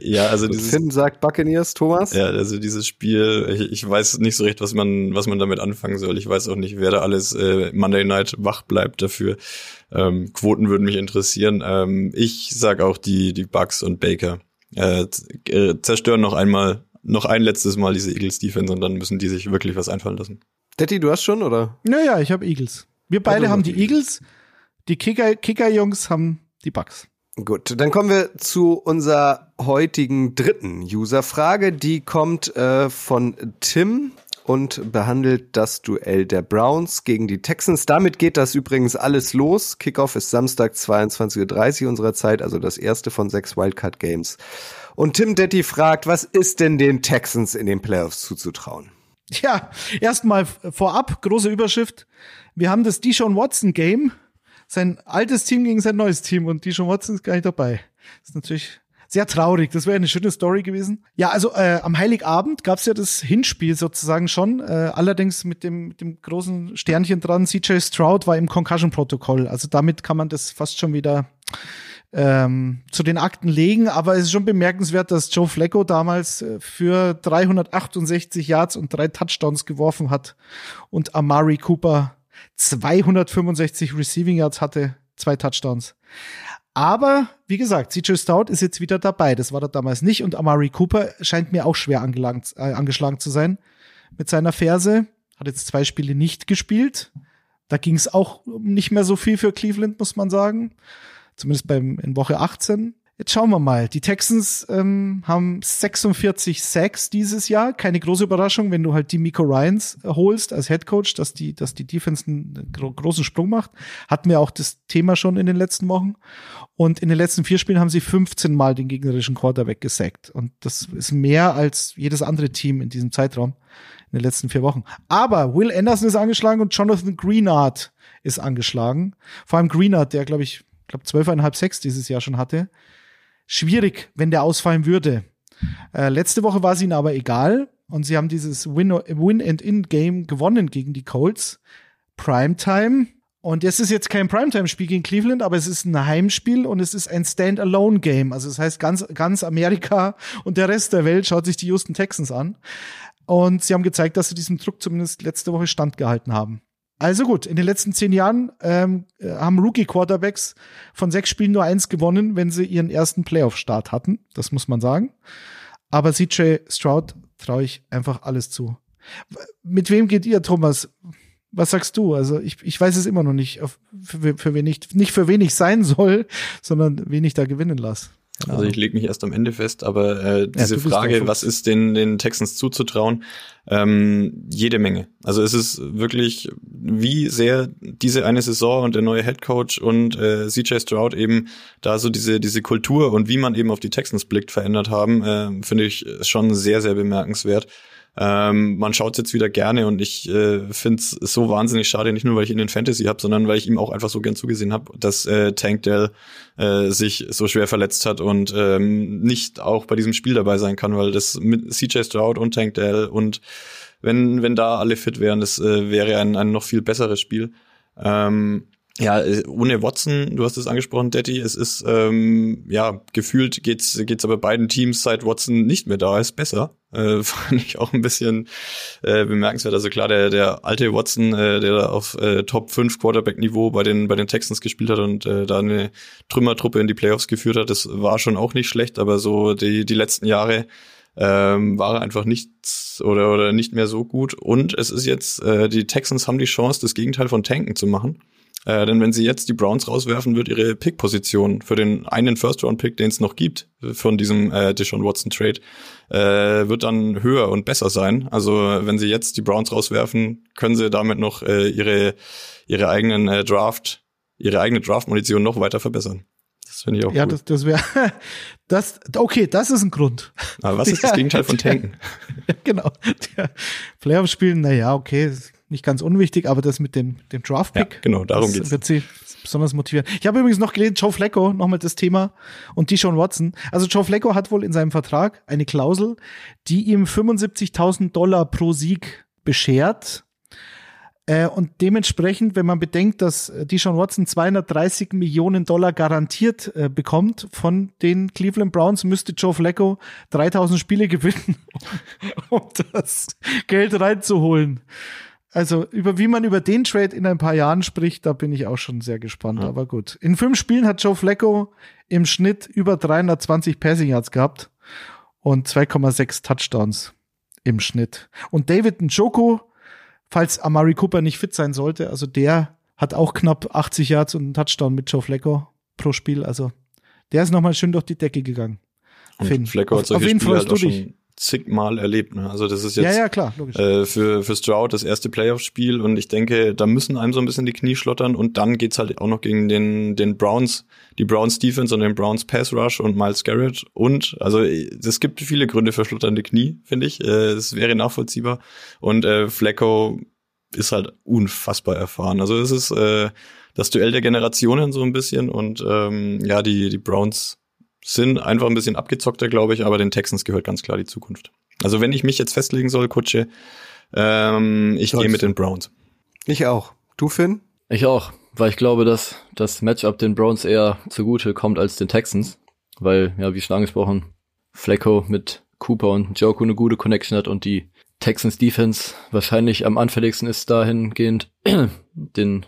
Ja, also dieses, Finn sagt Buccaneers, Thomas. ja, also dieses Spiel, ich, ich weiß nicht so recht, was man, was man damit anfangen soll. Ich weiß auch nicht, wer da alles äh, Monday Night wach bleibt dafür. Ähm, Quoten würden mich interessieren. Ähm, ich sag auch die, die Bucks und Baker äh, äh, zerstören noch einmal, noch ein letztes Mal diese Eagles Defense und dann müssen die sich wirklich was einfallen lassen. Detti, du hast schon, oder? Naja, ich habe Eagles. Wir beide haben die die Eagles, die Kicker- Kicker-Jungs haben die Bucks. Gut, dann kommen wir zu unserer heutigen dritten User-Frage. Die kommt äh, von Tim und behandelt das Duell der Browns gegen die Texans. Damit geht das übrigens alles los. Kickoff ist Samstag 22.30 Uhr unserer Zeit, also das erste von sechs Wildcard-Games. Und Tim Detti fragt, was ist denn den Texans in den Playoffs zuzutrauen? Ja, erstmal vorab, große Überschrift. Wir haben das Deshaun Watson Game. Sein altes Team gegen sein neues Team und Deshaun Watson ist gar nicht dabei. Das ist natürlich sehr traurig. Das wäre eine schöne Story gewesen. Ja, also äh, am Heiligabend gab's ja das Hinspiel sozusagen schon, äh, allerdings mit dem, mit dem großen Sternchen dran. CJ Stroud war im Concussion-Protokoll. Also damit kann man das fast schon wieder ähm, zu den Akten legen. Aber es ist schon bemerkenswert, dass Joe Flacco damals äh, für 368 Yards und drei Touchdowns geworfen hat und Amari Cooper 265 Receiving Yards hatte, zwei Touchdowns. Aber wie gesagt, CJ Stout ist jetzt wieder dabei. Das war er damals nicht. Und Amari Cooper scheint mir auch schwer angelangt, äh, angeschlagen zu sein mit seiner Ferse. Hat jetzt zwei Spiele nicht gespielt. Da ging es auch nicht mehr so viel für Cleveland, muss man sagen. Zumindest beim, in Woche 18. Jetzt schauen wir mal. Die Texans ähm, haben 46 Sacks dieses Jahr. Keine große Überraschung, wenn du halt die Miko Ryans holst als Head Coach, dass die, dass die Defense einen gro großen Sprung macht. Hatten wir auch das Thema schon in den letzten Wochen. Und in den letzten vier Spielen haben sie 15 Mal den gegnerischen Quarterback gesackt. Und das ist mehr als jedes andere Team in diesem Zeitraum in den letzten vier Wochen. Aber Will Anderson ist angeschlagen und Jonathan Greenard ist angeschlagen. Vor allem Greenard, der, glaube ich, glaube zwölfeinhalb Sacks dieses Jahr schon hatte schwierig, wenn der ausfallen würde. Äh, letzte Woche war es ihnen aber egal und sie haben dieses Win-and-In-Game gewonnen gegen die Colts. Primetime. Und es ist jetzt kein Primetime-Spiel gegen Cleveland, aber es ist ein Heimspiel und es ist ein Stand-Alone-Game. Also das heißt, ganz, ganz Amerika und der Rest der Welt schaut sich die Houston Texans an. Und sie haben gezeigt, dass sie diesem Druck zumindest letzte Woche standgehalten haben. Also gut, in den letzten zehn Jahren ähm, äh, haben Rookie-Quarterbacks von sechs Spielen nur eins gewonnen, wenn sie ihren ersten Playoff-Start hatten. Das muss man sagen. Aber CJ Stroud traue ich einfach alles zu. Mit wem geht ihr, Thomas? Was sagst du? Also ich, ich weiß es immer noch nicht, für, für wen ich, nicht für wen ich sein soll, sondern wen ich da gewinnen lasse. Also ich lege mich erst am Ende fest, aber äh, diese ja, Frage, was ist den, den Texans zuzutrauen, ähm, jede Menge. Also es ist wirklich, wie sehr diese eine Saison und der neue Head Coach und äh, CJ Stroud eben da so diese, diese Kultur und wie man eben auf die Texans blickt verändert haben, äh, finde ich schon sehr, sehr bemerkenswert. Ähm, man schaut jetzt wieder gerne und ich äh, finde es so wahnsinnig schade, nicht nur weil ich ihn in Fantasy habe, sondern weil ich ihm auch einfach so gern zugesehen habe, dass äh, Tank Dell äh, sich so schwer verletzt hat und ähm, nicht auch bei diesem Spiel dabei sein kann, weil das mit CJ Stroud und Tank Dell und wenn, wenn da alle fit wären, das äh, wäre ein, ein noch viel besseres Spiel. Ähm, ja, äh, ohne Watson, du hast es angesprochen, Daddy, es ist, ähm, ja, gefühlt geht's, geht's aber beiden Teams, seit Watson nicht mehr da ist, besser. Äh, fand ich auch ein bisschen äh, bemerkenswert. Also klar, der, der alte Watson, äh, der da auf äh, Top 5 Quarterback-Niveau bei den, bei den Texans gespielt hat und äh, da eine Trümmertruppe in die Playoffs geführt hat, das war schon auch nicht schlecht, aber so die, die letzten Jahre ähm, war er einfach nichts oder, oder nicht mehr so gut. Und es ist jetzt, äh, die Texans haben die Chance, das Gegenteil von tanken zu machen. Äh, denn wenn sie jetzt die Browns rauswerfen, wird ihre Pick-Position für den einen First-Round-Pick, den es noch gibt, von diesem äh, Deshaun Watson-Trade, äh, wird dann höher und besser sein. Also wenn sie jetzt die Browns rauswerfen, können sie damit noch äh, ihre, ihre eigenen äh, Draft, ihre eigene Draft-Munition noch weiter verbessern. Das finde ich auch Ja, cool. das, das wäre, das, okay, das ist ein Grund. Aber was ist das Gegenteil von Tanken? ja, genau. Playoff-Spielen, na ja, okay, nicht ganz unwichtig, aber das mit dem, dem Draft-Pick. Ja, genau, darum geht's. Wird sie besonders motivieren. Ich habe übrigens noch gelesen, Joe Flacco, nochmal das Thema, und Deshaun Watson. Also Joe Flacco hat wohl in seinem Vertrag eine Klausel, die ihm 75.000 Dollar pro Sieg beschert. Äh, und dementsprechend, wenn man bedenkt, dass Deshaun Watson 230 Millionen Dollar garantiert äh, bekommt von den Cleveland Browns, müsste Joe Flacco 3000 Spiele gewinnen, um das Geld reinzuholen. Also über wie man über den Trade in ein paar Jahren spricht, da bin ich auch schon sehr gespannt. Ja. Aber gut. In fünf Spielen hat Joe Flacco im Schnitt über 320 Passing Yards gehabt und 2,6 Touchdowns im Schnitt. Und David Njoku, falls Amari Cooper nicht fit sein sollte, also der hat auch knapp 80 Yards und einen Touchdown mit Joe Flacco pro Spiel. Also der ist nochmal schön durch die Decke gegangen. Und Finn. Flacco hat solche auf wen freust du dich? Zigmal erlebt. Ne? Also das ist jetzt ja, ja, klar. Äh, für, für Stroud das erste Playoff-Spiel und ich denke, da müssen einem so ein bisschen die Knie schlottern und dann geht's halt auch noch gegen den, den Browns, die Browns Defense und den Browns Pass Rush und Miles Garrett und also es gibt viele Gründe für schlotternde Knie, finde ich. Äh, es wäre nachvollziehbar und äh, Flacco ist halt unfassbar erfahren. Also es ist äh, das Duell der Generationen so ein bisschen und ähm, ja, die, die Browns sind einfach ein bisschen abgezockter, glaube ich, aber den Texans gehört ganz klar die Zukunft. Also wenn ich mich jetzt festlegen soll, Kutsche, ähm, ich gehe mit den Browns. Ich auch. Du, Finn? Ich auch, weil ich glaube, dass das Matchup den Browns eher zugute kommt als den Texans. Weil, ja, wie schon angesprochen, Flecko mit Cooper und Joku eine gute Connection hat und die Texans Defense wahrscheinlich am anfälligsten ist dahingehend, den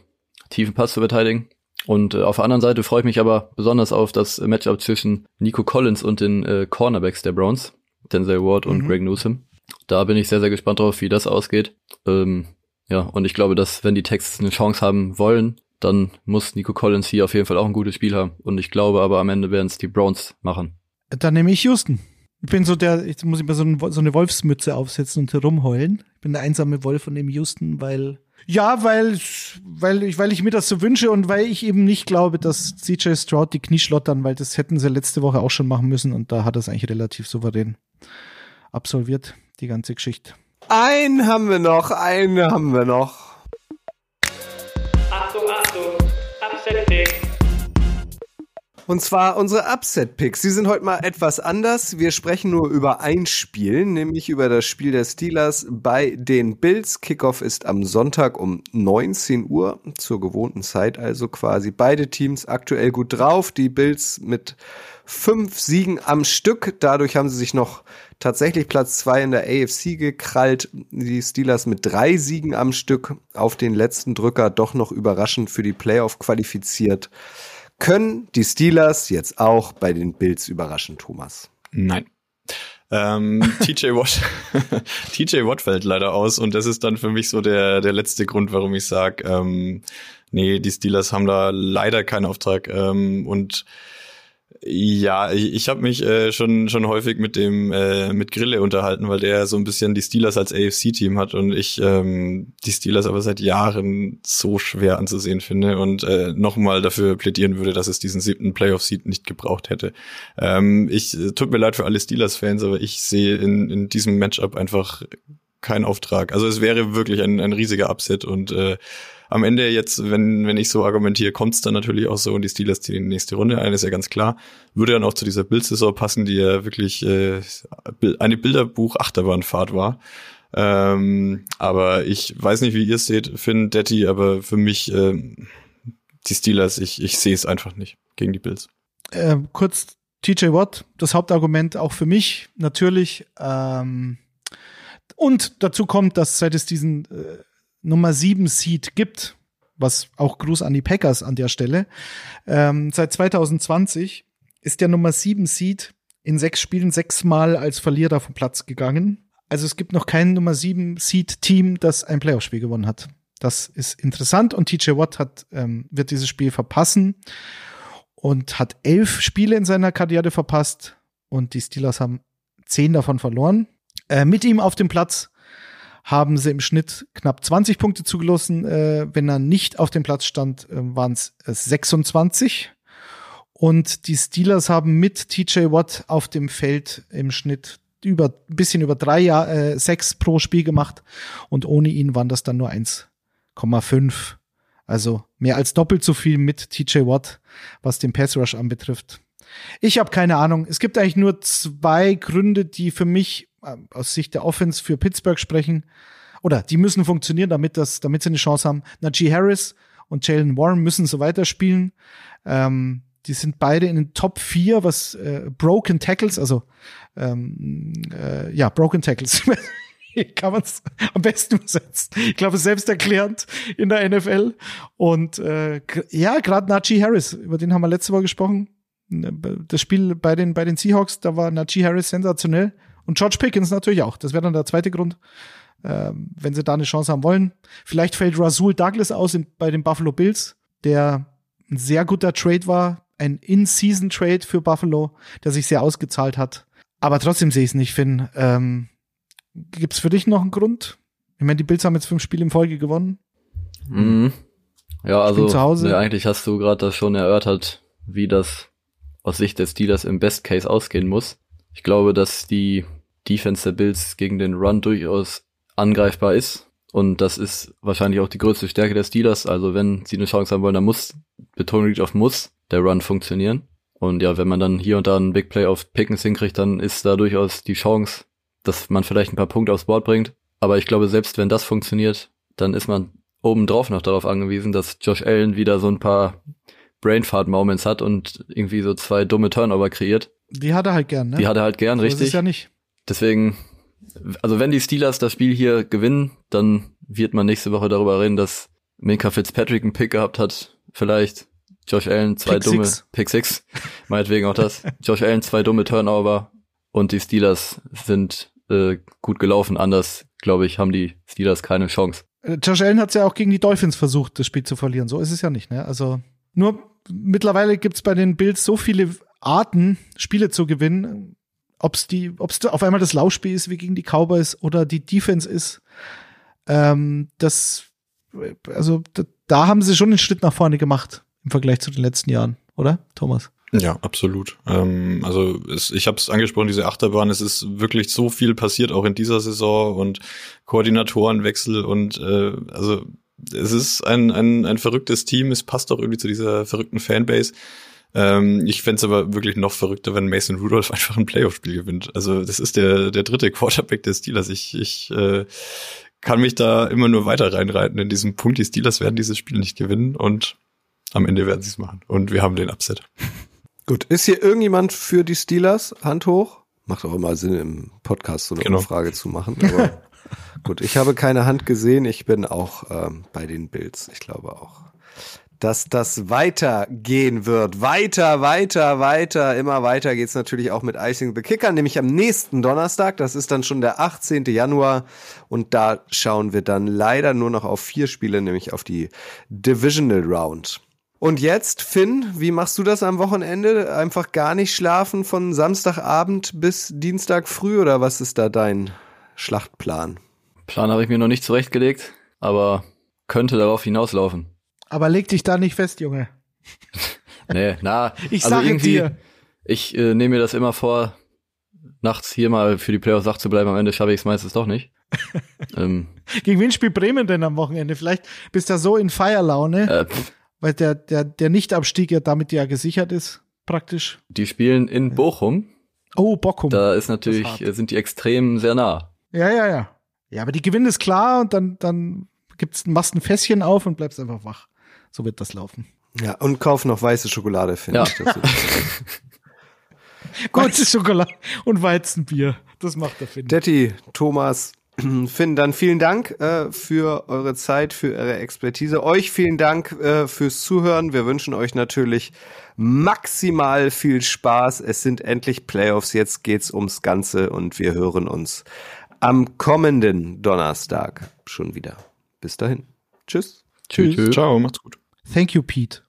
tiefen Pass zu verteidigen. Und äh, auf der anderen Seite freue ich mich aber besonders auf das Matchup zwischen Nico Collins und den äh, Cornerbacks der Browns, Denzel Ward und mhm. Greg Newsom. Da bin ich sehr, sehr gespannt drauf, wie das ausgeht. Ähm, ja, und ich glaube, dass wenn die Texans eine Chance haben wollen, dann muss Nico Collins hier auf jeden Fall auch ein gutes Spiel haben. Und ich glaube aber am Ende werden es die Browns machen. Dann nehme ich Houston. Ich bin so der, ich muss immer so, ein, so eine Wolfsmütze aufsetzen und herumheulen. Ich bin der einsame Wolf von dem Houston, weil ja, weil, weil, ich, weil ich mir das so wünsche und weil ich eben nicht glaube, dass CJ Stroud die Knie schlottern, weil das hätten sie letzte Woche auch schon machen müssen und da hat er es eigentlich relativ souverän absolviert, die ganze Geschichte. Einen haben wir noch, einen haben wir noch. Und zwar unsere Upset-Picks. Sie sind heute mal etwas anders. Wir sprechen nur über ein Spiel, nämlich über das Spiel der Steelers bei den Bills. Kickoff ist am Sonntag um 19 Uhr, zur gewohnten Zeit also quasi. Beide Teams aktuell gut drauf. Die Bills mit fünf Siegen am Stück. Dadurch haben sie sich noch tatsächlich Platz zwei in der AFC gekrallt. Die Steelers mit drei Siegen am Stück auf den letzten Drücker doch noch überraschend für die Playoff qualifiziert. Können die Steelers jetzt auch bei den Bills überraschen, Thomas? Nein. Ähm, TJ Watt, TJ Watt fällt leider aus und das ist dann für mich so der, der letzte Grund, warum ich sage, ähm, nee, die Steelers haben da leider keinen Auftrag ähm, und ja, ich, ich habe mich äh, schon schon häufig mit dem äh, mit Grille unterhalten, weil der so ein bisschen die Steelers als AFC-Team hat und ich ähm, die Steelers aber seit Jahren so schwer anzusehen finde und äh, nochmal dafür plädieren würde, dass es diesen siebten Playoff-Seed nicht gebraucht hätte. Ähm, ich äh, tut mir leid für alle Steelers-Fans, aber ich sehe in, in diesem Matchup einfach keinen Auftrag. Also es wäre wirklich ein, ein riesiger Upset und äh, am Ende jetzt, wenn, wenn ich so argumentiere, kommt es dann natürlich auch so und die Steelers die nächste Runde ein, ist ja ganz klar. Würde dann auch zu dieser Bildsaison passen, die ja wirklich äh, eine Bilderbuch-Achterbahnfahrt war. Ähm, aber ich weiß nicht, wie ihr es seht, Finn, Detti, aber für mich äh, die Steelers, ich, ich sehe es einfach nicht gegen die Bills. Äh, kurz TJ Watt, das Hauptargument auch für mich natürlich. Ähm, und dazu kommt, dass seit es diesen äh, Nummer 7 Seed gibt, was auch Gruß an die Packers an der Stelle. Ähm, seit 2020 ist der Nummer 7 Seed in sechs Spielen sechsmal als Verlierer vom Platz gegangen. Also es gibt noch kein Nummer 7 Seed Team, das ein Playoff-Spiel gewonnen hat. Das ist interessant und TJ Watt hat, ähm, wird dieses Spiel verpassen und hat elf Spiele in seiner Karriere verpasst und die Steelers haben zehn davon verloren. Äh, mit ihm auf dem Platz haben sie im Schnitt knapp 20 Punkte zugelassen. Äh, wenn er nicht auf dem Platz stand, äh, waren es 26. Und die Steelers haben mit TJ Watt auf dem Feld im Schnitt über ein bisschen über drei äh, sechs pro Spiel gemacht und ohne ihn waren das dann nur 1,5. Also mehr als doppelt so viel mit TJ Watt, was den Pass Rush anbetrifft. Ich habe keine Ahnung. Es gibt eigentlich nur zwei Gründe, die für mich aus Sicht der Offense für Pittsburgh sprechen. Oder die müssen funktionieren, damit das, damit sie eine Chance haben. Najee Harris und Jalen Warren müssen so weiterspielen. Ähm, die sind beide in den Top 4, was äh, Broken Tackles, also ähm, äh, ja, Broken Tackles. kann man es am besten übersetzen. Ich glaube, selbsterklärend in der NFL. Und äh, ja, gerade Najee Harris, über den haben wir letzte Woche gesprochen. Das Spiel bei den, bei den Seahawks, da war Najee Harris sensationell. Und George Pickens natürlich auch. Das wäre dann der zweite Grund, äh, wenn sie da eine Chance haben wollen. Vielleicht fällt Rasul Douglas aus in, bei den Buffalo Bills, der ein sehr guter Trade war, ein In-Season-Trade für Buffalo, der sich sehr ausgezahlt hat. Aber trotzdem sehe ich es nicht, Finn. Ähm, Gibt es für dich noch einen Grund? Ich meine, die Bills haben jetzt fünf Spiele in Folge gewonnen. Mhm. Ja, also zu Hause. Ne, eigentlich hast du gerade das schon erörtert, wie das aus Sicht des Steelers im Best Case ausgehen muss. Ich glaube, dass die Defense der Bills gegen den Run durchaus angreifbar ist. Und das ist wahrscheinlich auch die größte Stärke der Steelers. Also wenn sie eine Chance haben wollen, dann muss, Betonung liegt auf muss, der Run funktionieren. Und ja, wenn man dann hier und da einen Big Play auf Pickens hinkriegt, dann ist da durchaus die Chance, dass man vielleicht ein paar Punkte aufs Board bringt. Aber ich glaube, selbst wenn das funktioniert, dann ist man obendrauf noch darauf angewiesen, dass Josh Allen wieder so ein paar Brainfart-Moments hat und irgendwie so zwei dumme Turnover kreiert. Die hat er halt gern, ne? Die hat er halt gern, so richtig. Ist es ja nicht. Deswegen, also wenn die Steelers das Spiel hier gewinnen, dann wird man nächste Woche darüber reden, dass Minka Fitzpatrick einen Pick gehabt hat, vielleicht. Josh Allen zwei Pick dumme six. Pick Six, meinetwegen auch das. Josh Allen zwei dumme Turnover und die Steelers sind äh, gut gelaufen. Anders, glaube ich, haben die Steelers keine Chance. Äh, Josh Allen hat es ja auch gegen die Dolphins versucht, das Spiel zu verlieren. So ist es ja nicht, ne? Also nur mittlerweile gibt's bei den Bills so viele Arten, Spiele zu gewinnen. Ob's die, ob's auf einmal das Laufspiel ist wie gegen die Cowboys oder die Defense ist. Ähm, das, also da, da haben sie schon einen Schritt nach vorne gemacht im Vergleich zu den letzten Jahren, oder, Thomas? Ja, absolut. Ähm, also es, ich habe es angesprochen, diese Achterbahn, es ist wirklich so viel passiert, auch in dieser Saison und Koordinatorenwechsel und äh, also es ist ein, ein, ein verrücktes Team, es passt auch irgendwie zu dieser verrückten Fanbase. Ähm, ich fänd's aber wirklich noch verrückter, wenn Mason Rudolph einfach ein Playoff-Spiel gewinnt. Also das ist der, der dritte Quarterback des Steelers. Ich, ich äh, kann mich da immer nur weiter reinreiten in diesem Punkt. Die Steelers werden dieses Spiel nicht gewinnen und am Ende werden sie es machen. Und wir haben den Upset. Gut, ist hier irgendjemand für die Steelers? Hand hoch? Macht auch immer Sinn, im Podcast so eine Genau. Umfrage zu machen. Aber gut, ich habe keine Hand gesehen. Ich bin auch ähm, bei den Bills. Ich glaube auch, dass das weitergehen wird. Weiter, weiter, weiter. Immer weiter geht's natürlich auch mit Icing the Kicker, nämlich am nächsten Donnerstag. Das ist dann schon der 18. Januar. Und da schauen wir dann leider nur noch auf vier Spiele, nämlich auf die Divisional Round. Und jetzt, Finn, wie machst du das am Wochenende? Einfach gar nicht schlafen von Samstagabend bis Dienstag früh oder was ist da dein Schlachtplan? Plan habe ich mir noch nicht zurechtgelegt, aber könnte darauf hinauslaufen. Aber leg dich da nicht fest, Junge. Nee, na, Ich also sage irgendwie, dir. ich äh, nehme mir das immer vor, nachts hier mal für die Playoffs wach zu bleiben. Am Ende schaffe ich es meistens doch nicht. ähm, Gegen wen spielt Bremen denn am Wochenende? Vielleicht bist du so in Feierlaune, äh, weil der, der, der Nichtabstieg ja damit ja gesichert ist, praktisch. die spielen in Bochum. Oh, Bockum. Da ist natürlich, sind die Extremen sehr nah. Ja, ja, ja. Ja, aber die Gewinn ist klar und dann, dann gibt's, machst ein Fässchen auf und bleibst einfach wach. So wird das laufen. Ja, und kauf noch weiße Schokolade, Finn. Ja. Dazu. Weiße Schokolade und Weizenbier. Das macht der Finn. Detti, Thomas, Finn, dann vielen Dank äh, für eure Zeit, für eure Expertise. Euch vielen Dank äh, fürs Zuhören. Wir wünschen euch natürlich maximal viel Spaß. Es sind endlich Playoffs. Jetzt geht's ums Ganze und wir hören uns am kommenden Donnerstag schon wieder. Bis dahin. Tschüss. Tschüss. Ciao, macht's gut. Thank you, Pete.